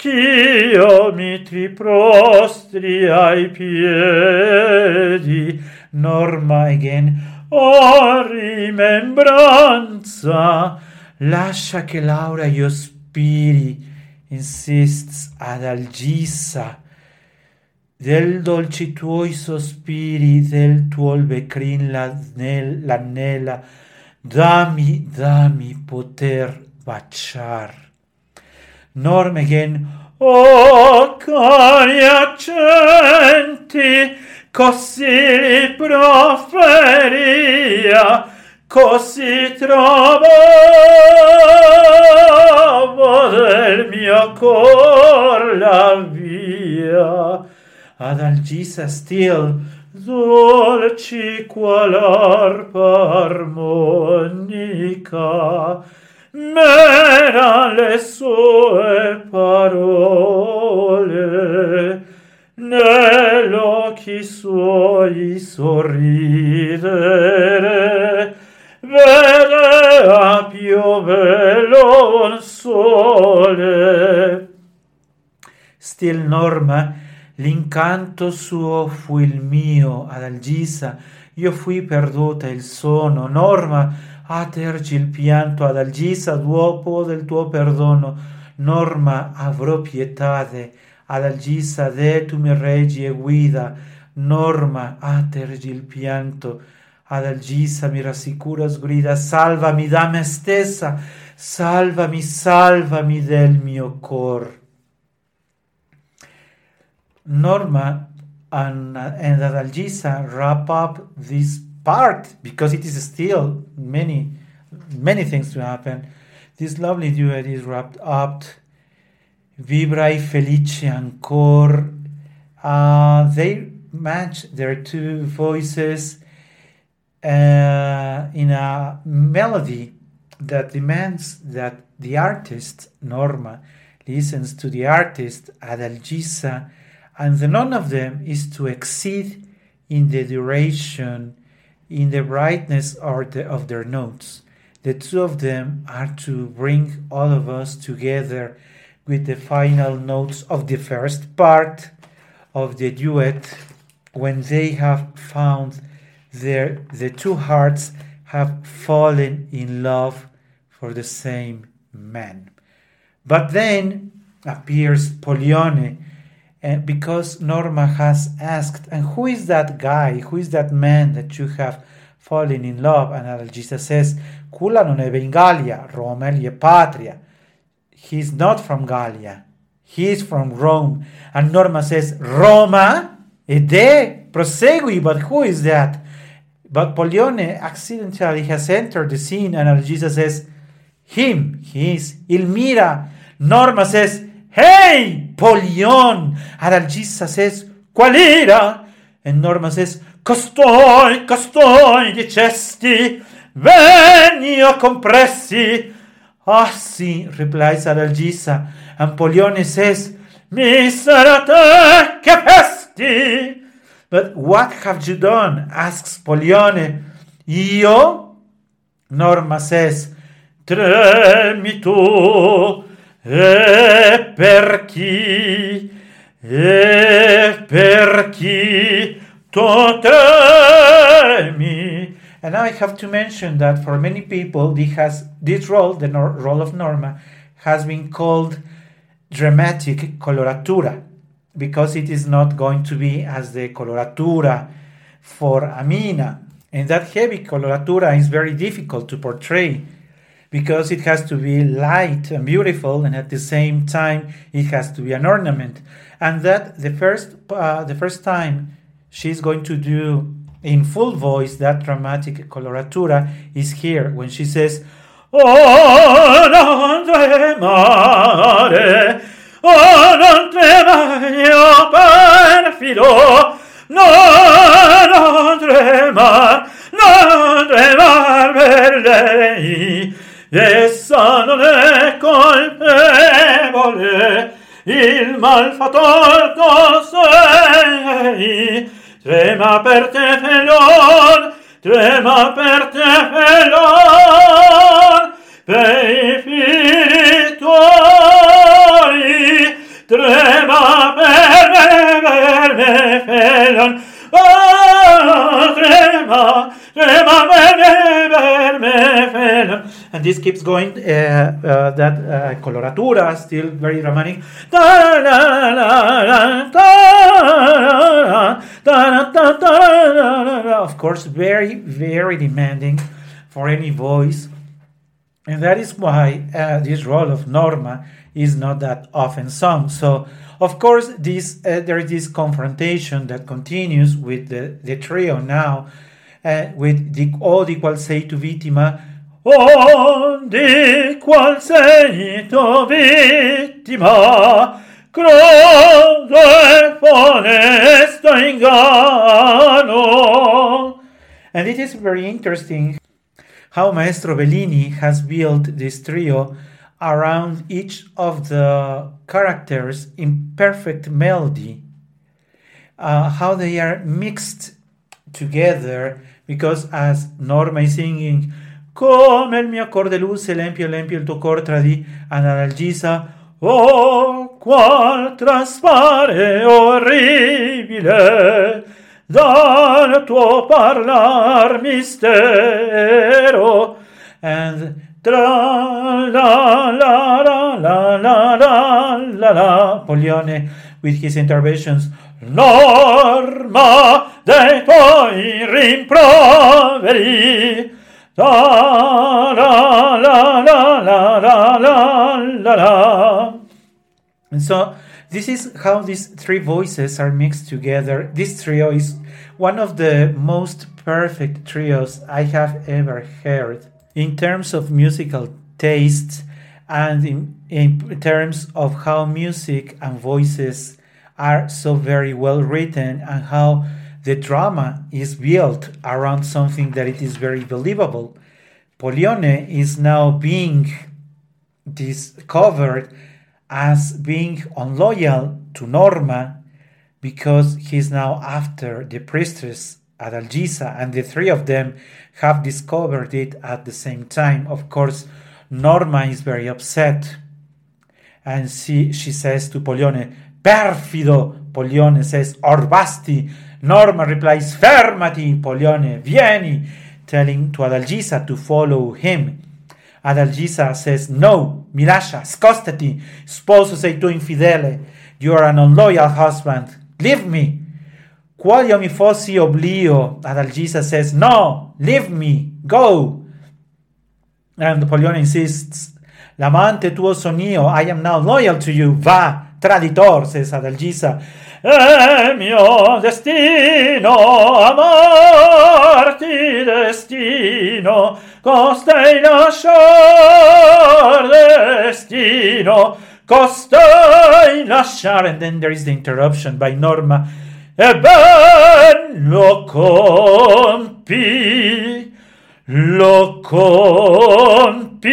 Cio mi tri prostri ai piedi, norma again o rimembranza, lascia che Laura io spiri, insists ad Algissa, del dolci tuoi sospiri, del tuo becrin l'annella, dammi, dammi poter baciar. Norm again, oh cari accenti, così proferia, così trovavo del mio cor la via. Ad Algisa still, dolci qual arpa armonica, mera le sue nell'occhi suoi sorridere, vedea piovere un sole. Still Norma, l'incanto suo fu il mio, Adalgisa, io fui perduta il sono. Norma, atergi il pianto, Adalgisa, dopo del tuo perdono. Norma, avrò pietade, Adalgisa, de tu mi reggi e guida. Norma, atergi il pianto, Adalgisa, mi rassicuras, grida, salvami da me stessa, salvami, salvami del mio cor. Norma and, and Adalgisa wrap up this part because it is still many, many things to happen. This lovely duet is wrapped up. Vibra felice ancor. Uh, they match their two voices uh, in a melody that demands that the artist, Norma, listens to the artist, Adalgisa, and the none of them is to exceed in the duration, in the brightness of, the, of their notes. The two of them are to bring all of us together with the final notes of the first part of the duet when they have found their the two hearts have fallen in love for the same man. But then appears Pollione, and because Norma has asked, and who is that guy? Who is that man that you have fallen in love? And Adalgisa says, Culla non è in Gallia, Roma è patria. He's not from Gallia. He's from Rome. And Norma says, Roma? De? Prosegui, but who is that? But Pollione accidentally has entered the scene, and Adalgisa says, Him, he is Ilmira. Norma says, Hey, Pollione! Adalgisa says, Qual era? And Norma says, Costoi, costoi, dicesti, veni a compressi. Ah, sì, replies Adalgisa. And Pollione says, Miserate che But what have you done? asks Pollione. Io? Norma says, Tremi tu, e per chi, e per chi tu tremi. And I have to mention that for many people, this, has, this role, the role of Norma, has been called dramatic coloratura because it is not going to be as the coloratura for Amina. And that heavy coloratura is very difficult to portray because it has to be light and beautiful, and at the same time it has to be an ornament. And that the first uh, the first time she's going to do in full voice that dramatic coloratura is here when she says, "Oh, oh, non tremare, oh, perfido, no, non tremare, non tremare per lei." essa non è colpevole, il malfattor sei. Trema per te, Felon, trema per te, Felon, and this keeps going. Uh, uh, that uh, coloratura still very dramatic. Of course, very very demanding for any voice, and that is why uh, this role of Norma is not that often sung. So. Of course, this uh, there is this confrontation that continues with the, the trio now, uh, with the Odi qual sei tu vittima, Onde qual sei tu vittima, crudo e funesto inganno. And it is very interesting how Maestro Bellini has built this trio around each of the characters in perfect melody, uh, how they are mixed together, because as Norma is singing, come il mio cor de luce l'empio l'empio il tuo cor tradì, and Adalgisa, oh, qual traspare orribile dal tuo parlar mistero and tra la la la la la Pollione with his interventions. Norma dei tuoi rimproveri. La la la la la la la la. And so this is how these three voices are mixed together. This trio is one of the most perfect trios I have ever heard. In terms of musical taste and in, in terms of how music and voices are so very well written and how the drama is built around something that it is very believable. Pollione is now being discovered as being unloyal to Norma because he's now after the priestess Adalgisa, and the three of them have discovered it at the same time. Of course, Norma is very upset, and she, she says to Pollione, Perfido! Pollione says, Orbasti! Norma replies, Fermati! Pollione, vieni! Telling to Adalgisa to follow him. Adalgisa says, No, Milasha, scostati, sposo sei tu infidele, you are an unloyal husband, leave me. Qual io mi fossi oblio, Adalgisa says, No, leave me, go. And Pollione insists, L'amante tuo son io, I am now loyal to you, va, traditor, says Adalgisa. È mio destino, amarti destino, costei lasciar destino, costei lasciar. And then there is the interruption by Norma. E ben lo compi, lo compi,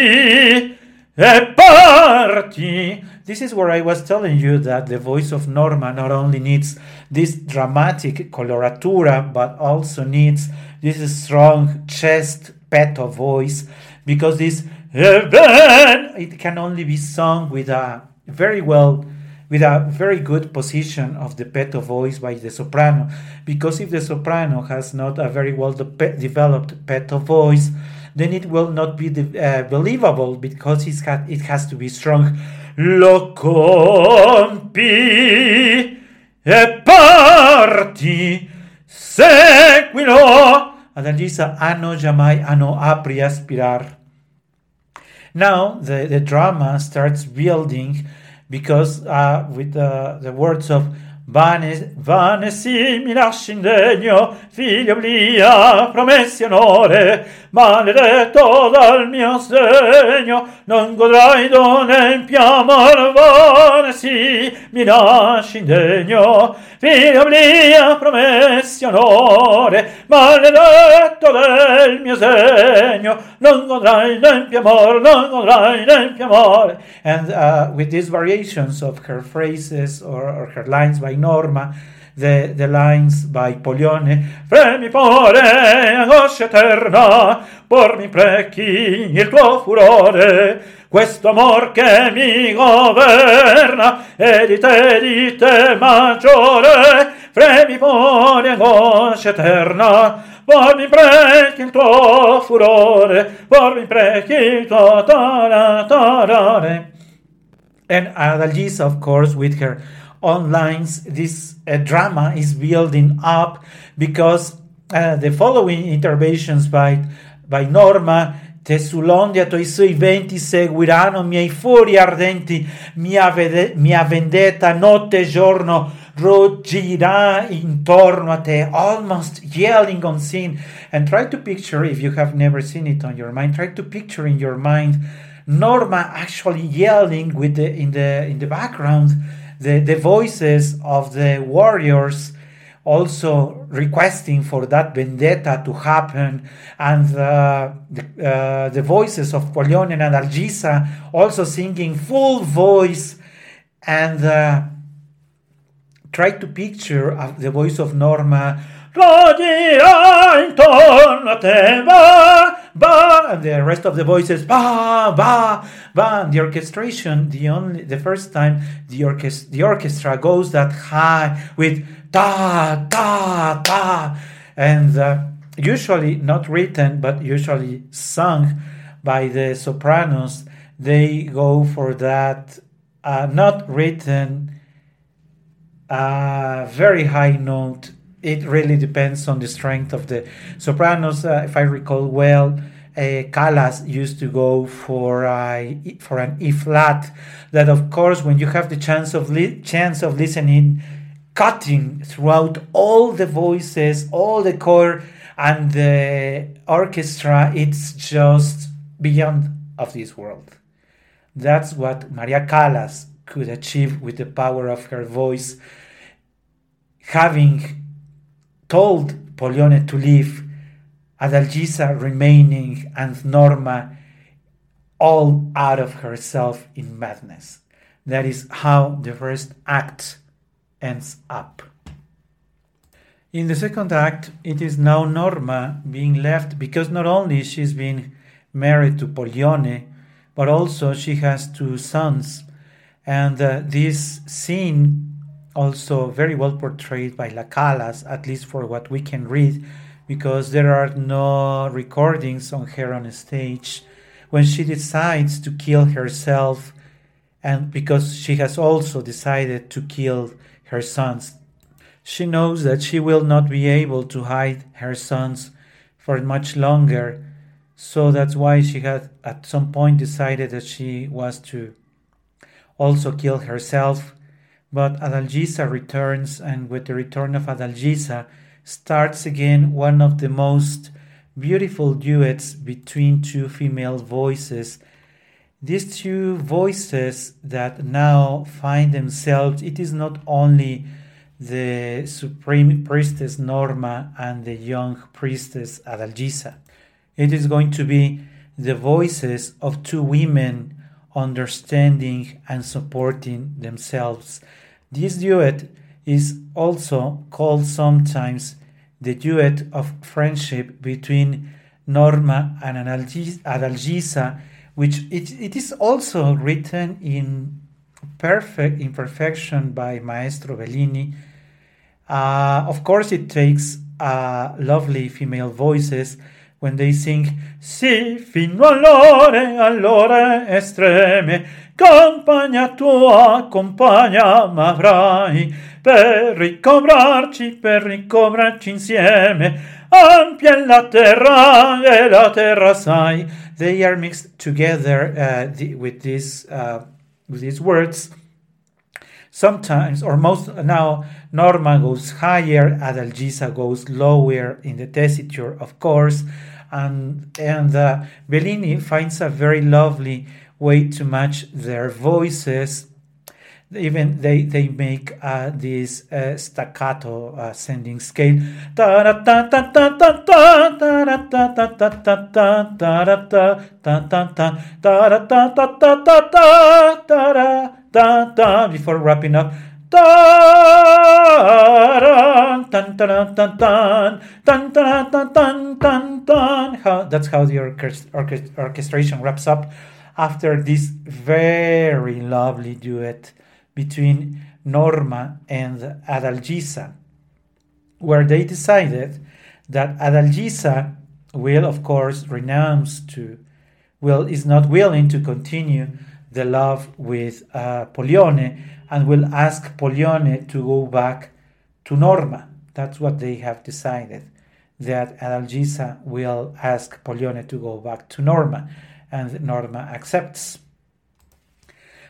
e parti. This is where I was telling you that the voice of Norma not only needs this dramatic coloratura, but also needs this strong chest petto voice, because this eh, it can only be sung with a very well with a very good position of the petto voice by the soprano. Because if the soprano has not a very well de- developed petto voice then it will not be uh, believable because it has to be strong. Lo compi e parti seguilo Adalgisa ano jamais ano apri aspirar. Now the, the drama starts building because uh, with the, the words of Vanessi, mi lasci indegno figlio oblia, promessi onore, maledetto dal mio segno, non godrai piamor, vane sì, mi lasci indegno, figlio obblia, promessi onore, maledetto del mio segno, non godrai in piamor, non godrai in piamore. And uh, with these variations of her phrases or, or her lines by Norma, the, the lines by Pollione, fremi pore, angoscia eterna, por mi prechi il tuo furore, questo amor che mi governa, e di te, di te maggiore, fremi pore, angoscia eterna, por mi prechi il tuo furore, por mi prechi il tuo tarare. And uh, Adalgisa, of course, with her on lines, this uh, drama is building up because uh, the following interventions by, by Norma Te sull'onde a tuoi suoi venti seguiranno miei fuori ardenti, mia, vede- mia vendetta notte e giorno ruggirà intorno a te, almost yelling on scene. And try to picture, if you have never seen it on your mind, try to picture in your mind Norma actually yelling with the in the in the background the, the voices of the warriors also requesting for that vendetta to happen, and uh, the, uh, the voices of Pollione and Algisa also singing full voice, and uh, try to picture uh, the voice of Norma. Ba, the rest of the voices ba ba ba. And the orchestration, the only the first time the orchestra the orchestra goes that high with ta, ta, ta, and uh, usually not written but usually sung by the sopranos. They go for that uh, not written uh, very high note it really depends on the strength of the sopranos. Uh, if I recall well, uh, Callas used to go for a, for an E flat. That of course, when you have the chance of li- chance of listening, cutting throughout all the voices, all the choir and the orchestra, it's just beyond of this world. That's what Maria Callas could achieve with the power of her voice, having told Pollione to leave, Adalgisa remaining and Norma all out of herself in madness. That is how the first act ends up. In the second act, it is now Norma being left because not only she's been married to Pollione, but also she has two sons. And uh, this scene also very well portrayed by La Callas, at least for what we can read, because there are no recordings on her on stage. When she decides to kill herself, and because she has also decided to kill her sons, she knows that she will not be able to hide her sons for much longer. So that's why she had at some point decided that she was to also kill herself but Adalgisa returns, and with the return of Adalgisa, starts again one of the most beautiful duets between two female voices. These two voices that now find themselves, it is not only the supreme priestess Norma and the young priestess Adalgisa. It is going to be the voices of two women understanding and supporting themselves. This duet is also called sometimes the duet of friendship between Norma and Adalgisa, which it, it is also written in perfect imperfection by Maestro Bellini. Uh, of course, it takes uh, lovely female voices when they sing Si fino all'ore, estreme, compagna tua, compagna m'avrai, per ricovrarci, per ricovrarci insieme, ampia la terra e la terra sai. They are mixed together uh, the, with these uh, with these words. Sometimes, or most now, Norma goes higher, Adalgisa goes lower in the tessiture, of course, and and uh, Bellini finds a very lovely way to match their voices. Even they they make uh, this uh, staccato ascending scale. Before wrapping up. That's how the orchestration wraps up after this very lovely duet between Norma and Adalgisa, where they decided that Adalgisa will, of course, renounce to, will is not willing to continue the love with uh, Pollione and will ask Pollione to go back to Norma. That's what they have decided. That Adalgisa will ask Pollione to go back to Norma and Norma accepts.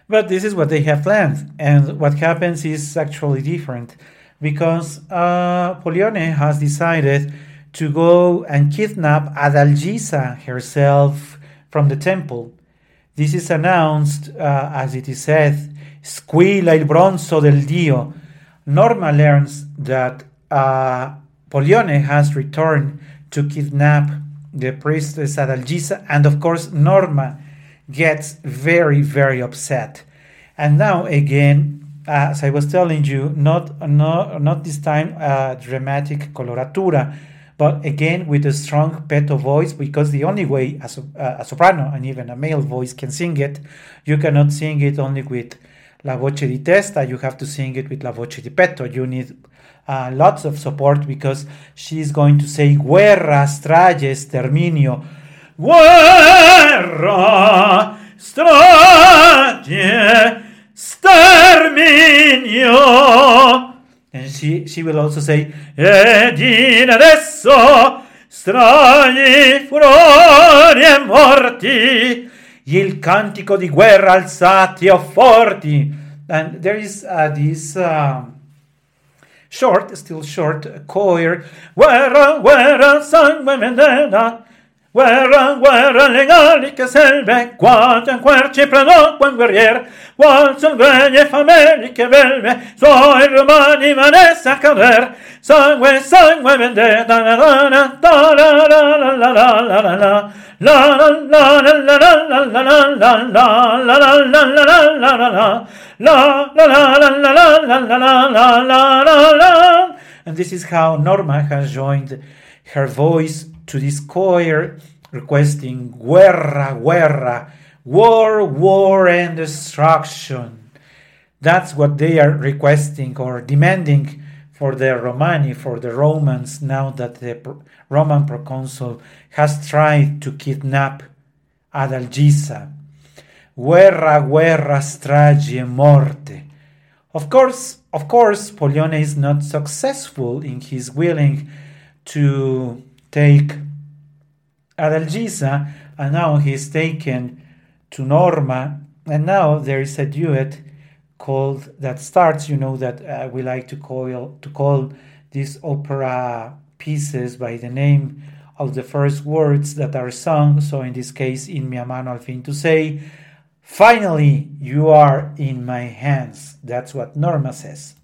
But this is what they have planned, and what happens is actually different because uh, Pollione has decided to go and kidnap Adalgisa herself from the temple. This is announced, uh, as it is said, squilla il bronzo del dio. Norma learns that uh, Pollione has returned to kidnap the priestess Adalgisa, and of course Norma gets very very upset. And now again, as I was telling you, not not not this time a dramatic coloratura, but again with a strong petto voice because the only way a, a soprano and even a male voice can sing it, you cannot sing it only with la voce di testa, you have to sing it with la voce di petto. You need uh, lots of support because she's going to say guerra, strage, sterminio. Guerra, strage, sterminio. And she, she will also say, ed in adesso stragi, furori e morti, il cantico di guerra alzati o forti. And there is uh, this um, short, still short choir. Where, where, sang, Guerra, guerra, legali che serve, quanto in querci prendò quel guerrier, qual sanguigne fameli che velve, suoi romani vanessa a cader, sangue, sangue vendetta, la la la la la la la la la la la. La la la la la la la la la la la la la la la la la La la la la la la la la la la la la And this is how Norma has joined her voice to this choir requesting guerra, guerra, war, war and destruction. That's what they are requesting or demanding for the Romani, for the Romans, now that the Roman proconsul has tried to kidnap Adalgisa. Guerra, guerra, strage, morte. Of course, of course, Pollione is not successful in his willing to take Adalgisa, and now he's taken to Norma, and now there is a duet called that starts. You know that uh, we like to call to call these opera pieces by the name of the first words that are sung. So in this case, in mia mano al fin to say, finally you are in my hands. That's what Norma says.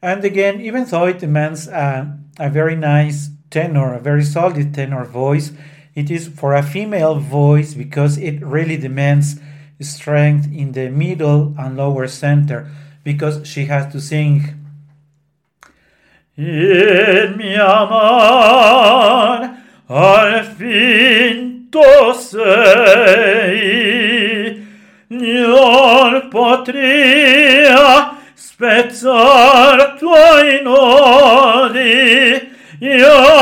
And again, even though it demands a, a very nice tenor, a very solid tenor voice, it is for a female voice because it really demands strength in the middle and lower center because she has to sing. In mi amor al fin tu sei non potria spezzar tuoi nodi io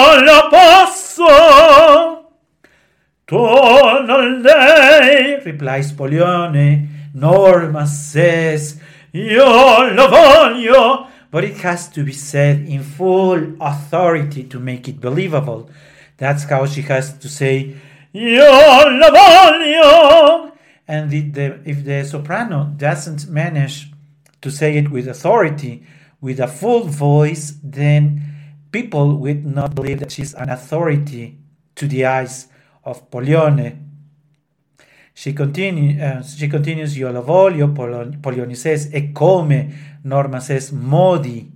posso Torna lei, replies Pollione. Norma says, Io lo voglio, but it has to be said in full authority to make it believable. That's how she has to say, Io lo voglio. And if the, if the soprano doesn't manage to say it with authority, with a full voice, then people would not believe that she's an authority to the eyes of Pollione. She, continue, uh, she continues, io lo voglio, Pollione says, e come, Norma says, modi.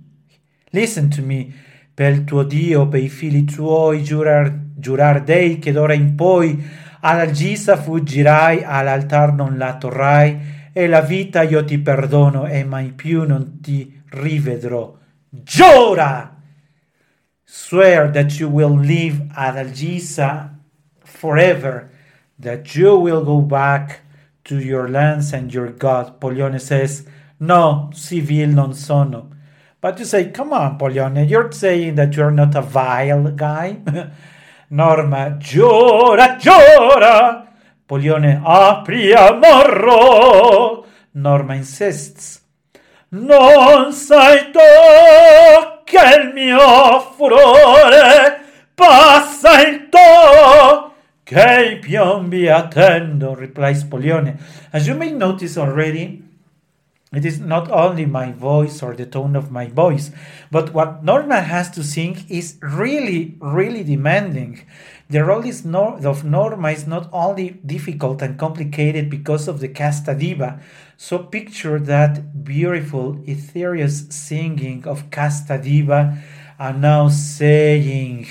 Listen to me, per tuo Dio, per i figli tuoi, giurar, giurar dei che d'ora in poi all'Algisa fuggirai, all'altar non la torrai, e la vita io ti perdono e mai più non ti rivedrò. Giura! Swear that you will live Adalgisa forever, that you will go back to your lands and your God. Pollione says, No, civil non sono. But you say, Come on, Pollione, you're saying that you're not a vile guy. [LAUGHS] Norma, giura, giura. Pollione, apri a morro. Norma insists, Non sai tu che il mio furore passa il tuo Che i piombi attendo, replies Pollione. As you may notice already, it is not only my voice or the tone of my voice, but what Norma has to sing is really, really demanding. The role is of Norma is not only difficult and complicated because of the casta diva. So picture that beautiful, ethereal singing of casta diva, and now saying.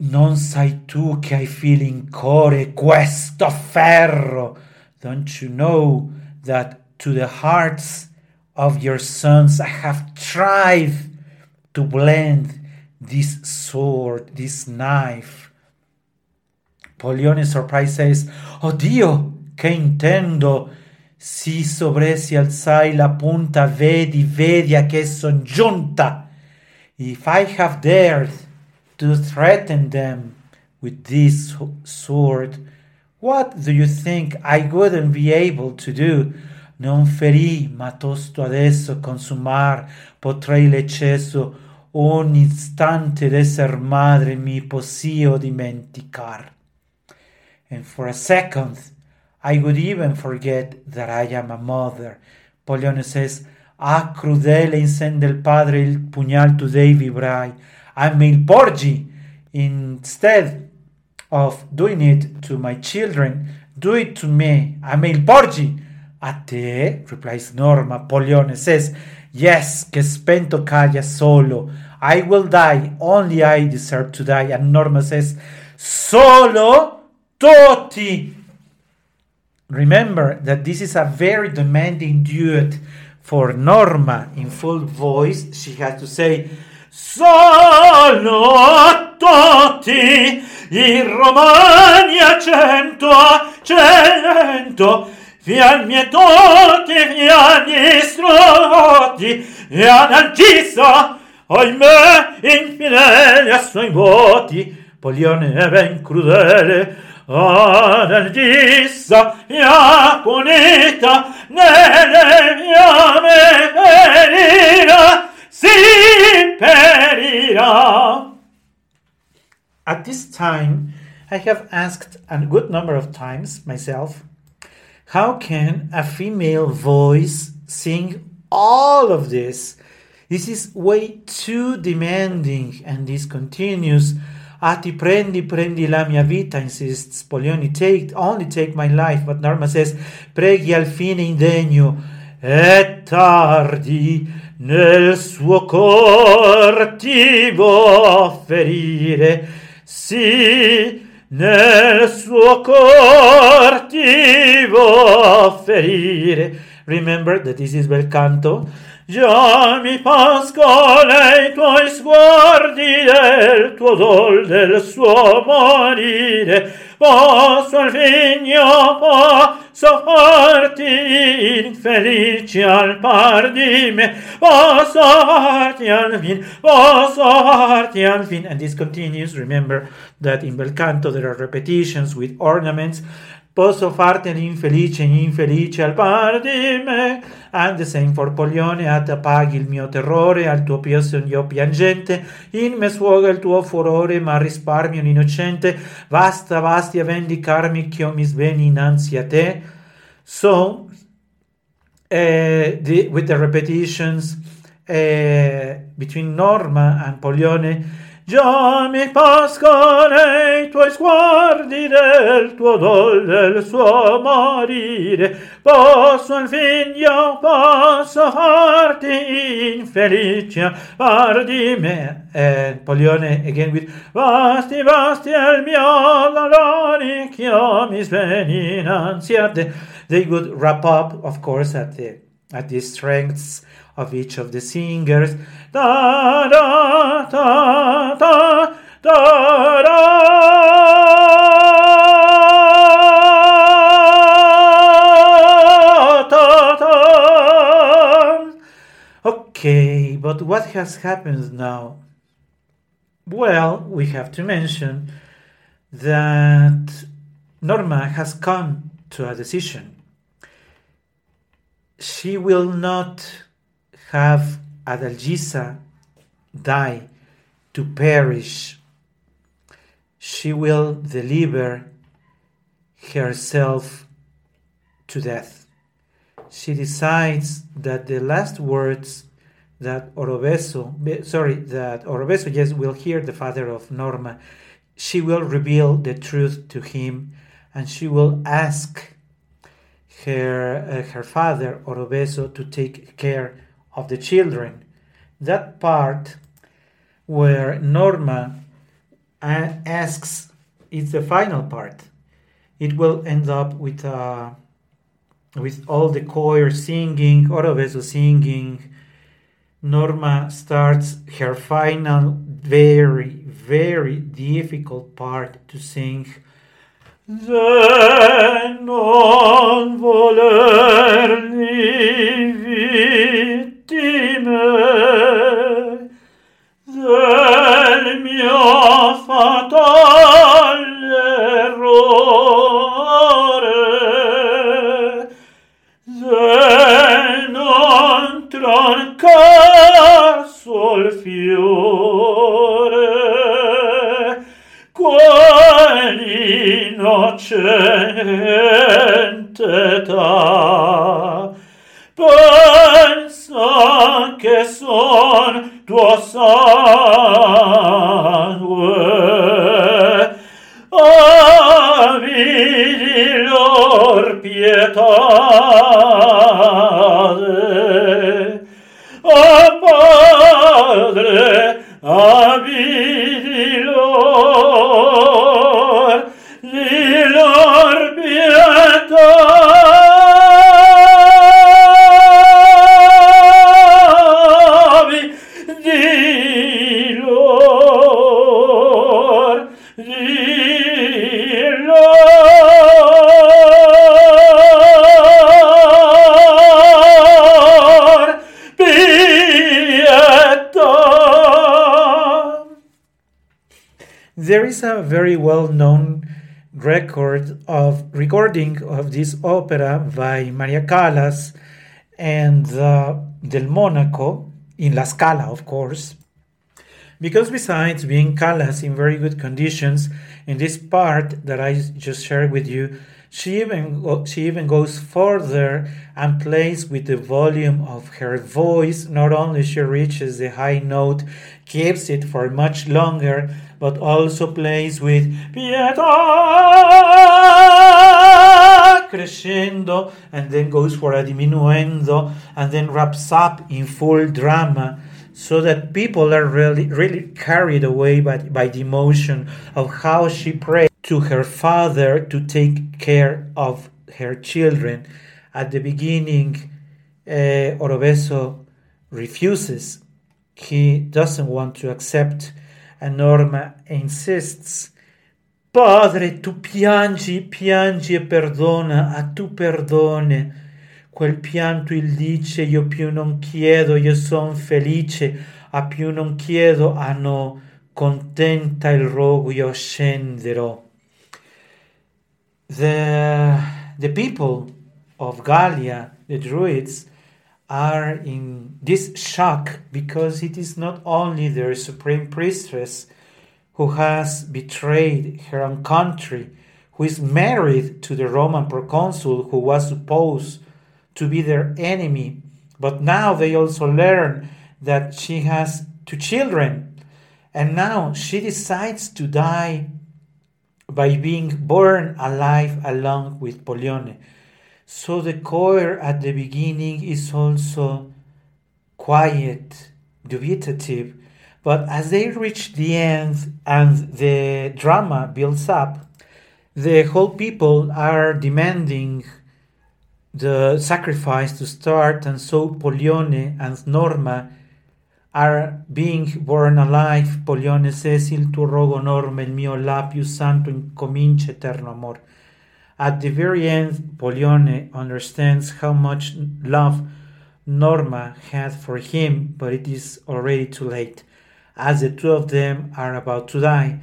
Non sai tu che hai feel in core questo ferro. Don't you know that to the hearts of your sons I have tried to blend this sword, this knife. Pollione surprised says, Oh Dio, che intendo! Si sobre si alzai la punta, vedi, vedi a che son giunta. If I have dared to threaten them with this sword, what do you think I wouldn't be able to do? Non ferì, ma tosto adesso consumar potrei l'eccesso un istante d'esser madre mi possio dimenticar. And for a second, I would even forget that I am a mother. Pollione says, Ah, crudele in sen del padre il pugnal dei vibrai. I il porgi. Instead of doing it to my children, do it to me. I il porgi. A te, replies Norma. Pollione says, Yes, che spento caglia solo. I will die, only I deserve to die. And Norma says, Solo tutti. Remember that this is a very demanding duet for Norma in full voice. She has to say, Solo tutti i romani a cento cento Fian mietoti, fian istruoti, e anarchista, oimè, infidele a suoi voti, Polione è ben crudele, perirà, si. At this time, I have asked a good number of times myself, how can a female voice sing all of this? This is way too demanding, and this continues. Ah, ti prendi, prendi la mia vita, insists Polioni. Take, only take my life. But Norma says, preghi al fine indegno. È tardi nel suo cor ti vuol ferire. Sì, nel suo cor ti vuol ferire. Remember that this is bel canto. Già mi pascola i tuoi sguardi del tuo dol del suo morire. Posso al vigno, posso farti infelice al par di me. Posso farti al fin, posso farti al fin. And this continues. Remember that in bel canto there are repetitions with ornaments. Posso fartene infelice, infelice al par di me. And the same for Polione, at apaghi il mio terrore, al tuo io piangente, in me sfoga il tuo furore, ma risparmio l'innocente, basta, basti a vendicarmi che io mi sveni innanzi a te. So, uh, the, with the repetitions uh, between Norma and Polione, Già mi pascono i tuoi sguardi del tuo dol, del suo morire. Posso al fin io posso farti infelice par di me. And Pollione again with Vasti, vasti al mio dolore che io mi sveni innanzi a te. They would wrap up, of course, at the, at the strengths of each of the singers. Da da da da da da da Okay, but what has happened now? Well, we have to mention that Norma has come to a decision. She will not have Adalgisa die to perish. She will deliver herself to death. She decides that the last words that Oroveso, sorry, that Oroveso, yes, will hear the father of Norma. She will reveal the truth to him and she will ask her, uh, her father, Oroveso, to take care of the children. That part where Norma asks is the final part. It will end up with uh, with all the choir singing, Oroveso singing, Norma starts her final, very, very difficult part to sing. Non volerni vittime del mio fatale errore se non troncar sol fiore. Quell'innocenza tuo sangue avidi lor pietà a very well known record of recording of this opera by Maria Callas and uh, Del Monaco in La Scala, of course. Because besides being Callas in very good conditions, in this part that I just shared with you, she even she even goes further and plays with the volume of her voice. Not only she reaches the high note, keeps it for much longer, but also plays with pietà crescendo and then goes for a diminuendo and then wraps up in full drama so that people are really really carried away by, by the emotion of how she prayed to her father to take care of her children. At the beginning uh, refuses. He doesn't want to accept and Norma insists Padre, tu piangi, piangi e perdona, a tu perdone. Quel pianto il dice, io più non chiedo, io son felice, a più non chiedo, a no, contenta il rogo, io scenderò. The, the people of Gallia, the Druids, are in this shock because it is not only their supreme priestess who has betrayed her own country, who is married to the Roman proconsul who was supposed to be their enemy, but now they also learn that she has two children, and now she decides to die by being born alive along with Pollione. So the choir at the beginning is also quiet, dubitative, but as they reach the end and the drama builds up, the whole people are demanding the sacrifice to start, and so Pollione and Norma are being born alive. Pollione says, Il tuo rogo Norma, il mio lapio santo incomincia eterno amor. At the very end, Pollione understands how much love Norma had for him, but it is already too late, as the two of them are about to die.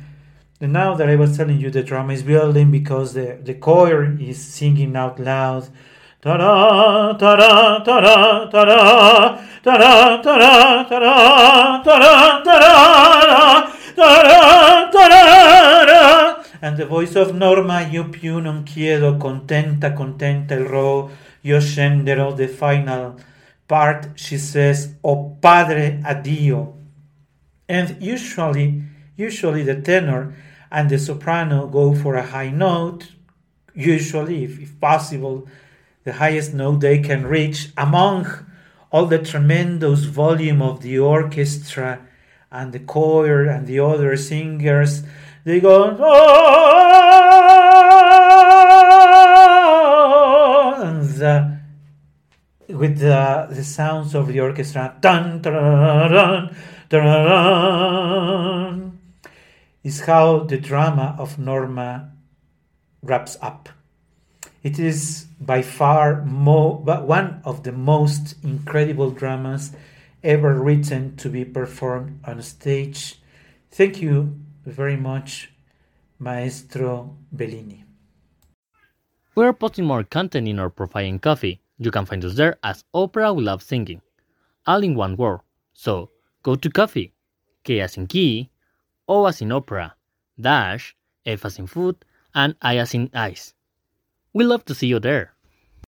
And now that I was telling you, the drama is building because the, the choir is singing out loud. Ta-da, ta-da, ta-da, ta-da, ta-da, ta-da, ta-da, ta-da, ta-da, ta-da, ta-da. And the voice of Norma, più non chiedo, contenta, contenta il ro, io scenderò, the final part, she says, O Padre, addio. And usually, usually the tenor and the soprano go for a high note, usually, if, if possible, the highest note they can reach among all the tremendous volume of the orchestra and the choir and the other singers. They go, oh, and the, with the, the sounds of the orchestra. Dun, dun, dun, is how the drama of Norma wraps up. It is by far one of the most incredible dramas ever written to be performed on stage. Thank you very much, Maestro Bellini. We're posting more content in our profile in Ko-fi. You can find us there as Opera We Love Singing, all in one word. So go to Ko-fi, K as in key, O as in opera, dash, F as in food, and I as in ice. We love to see you there.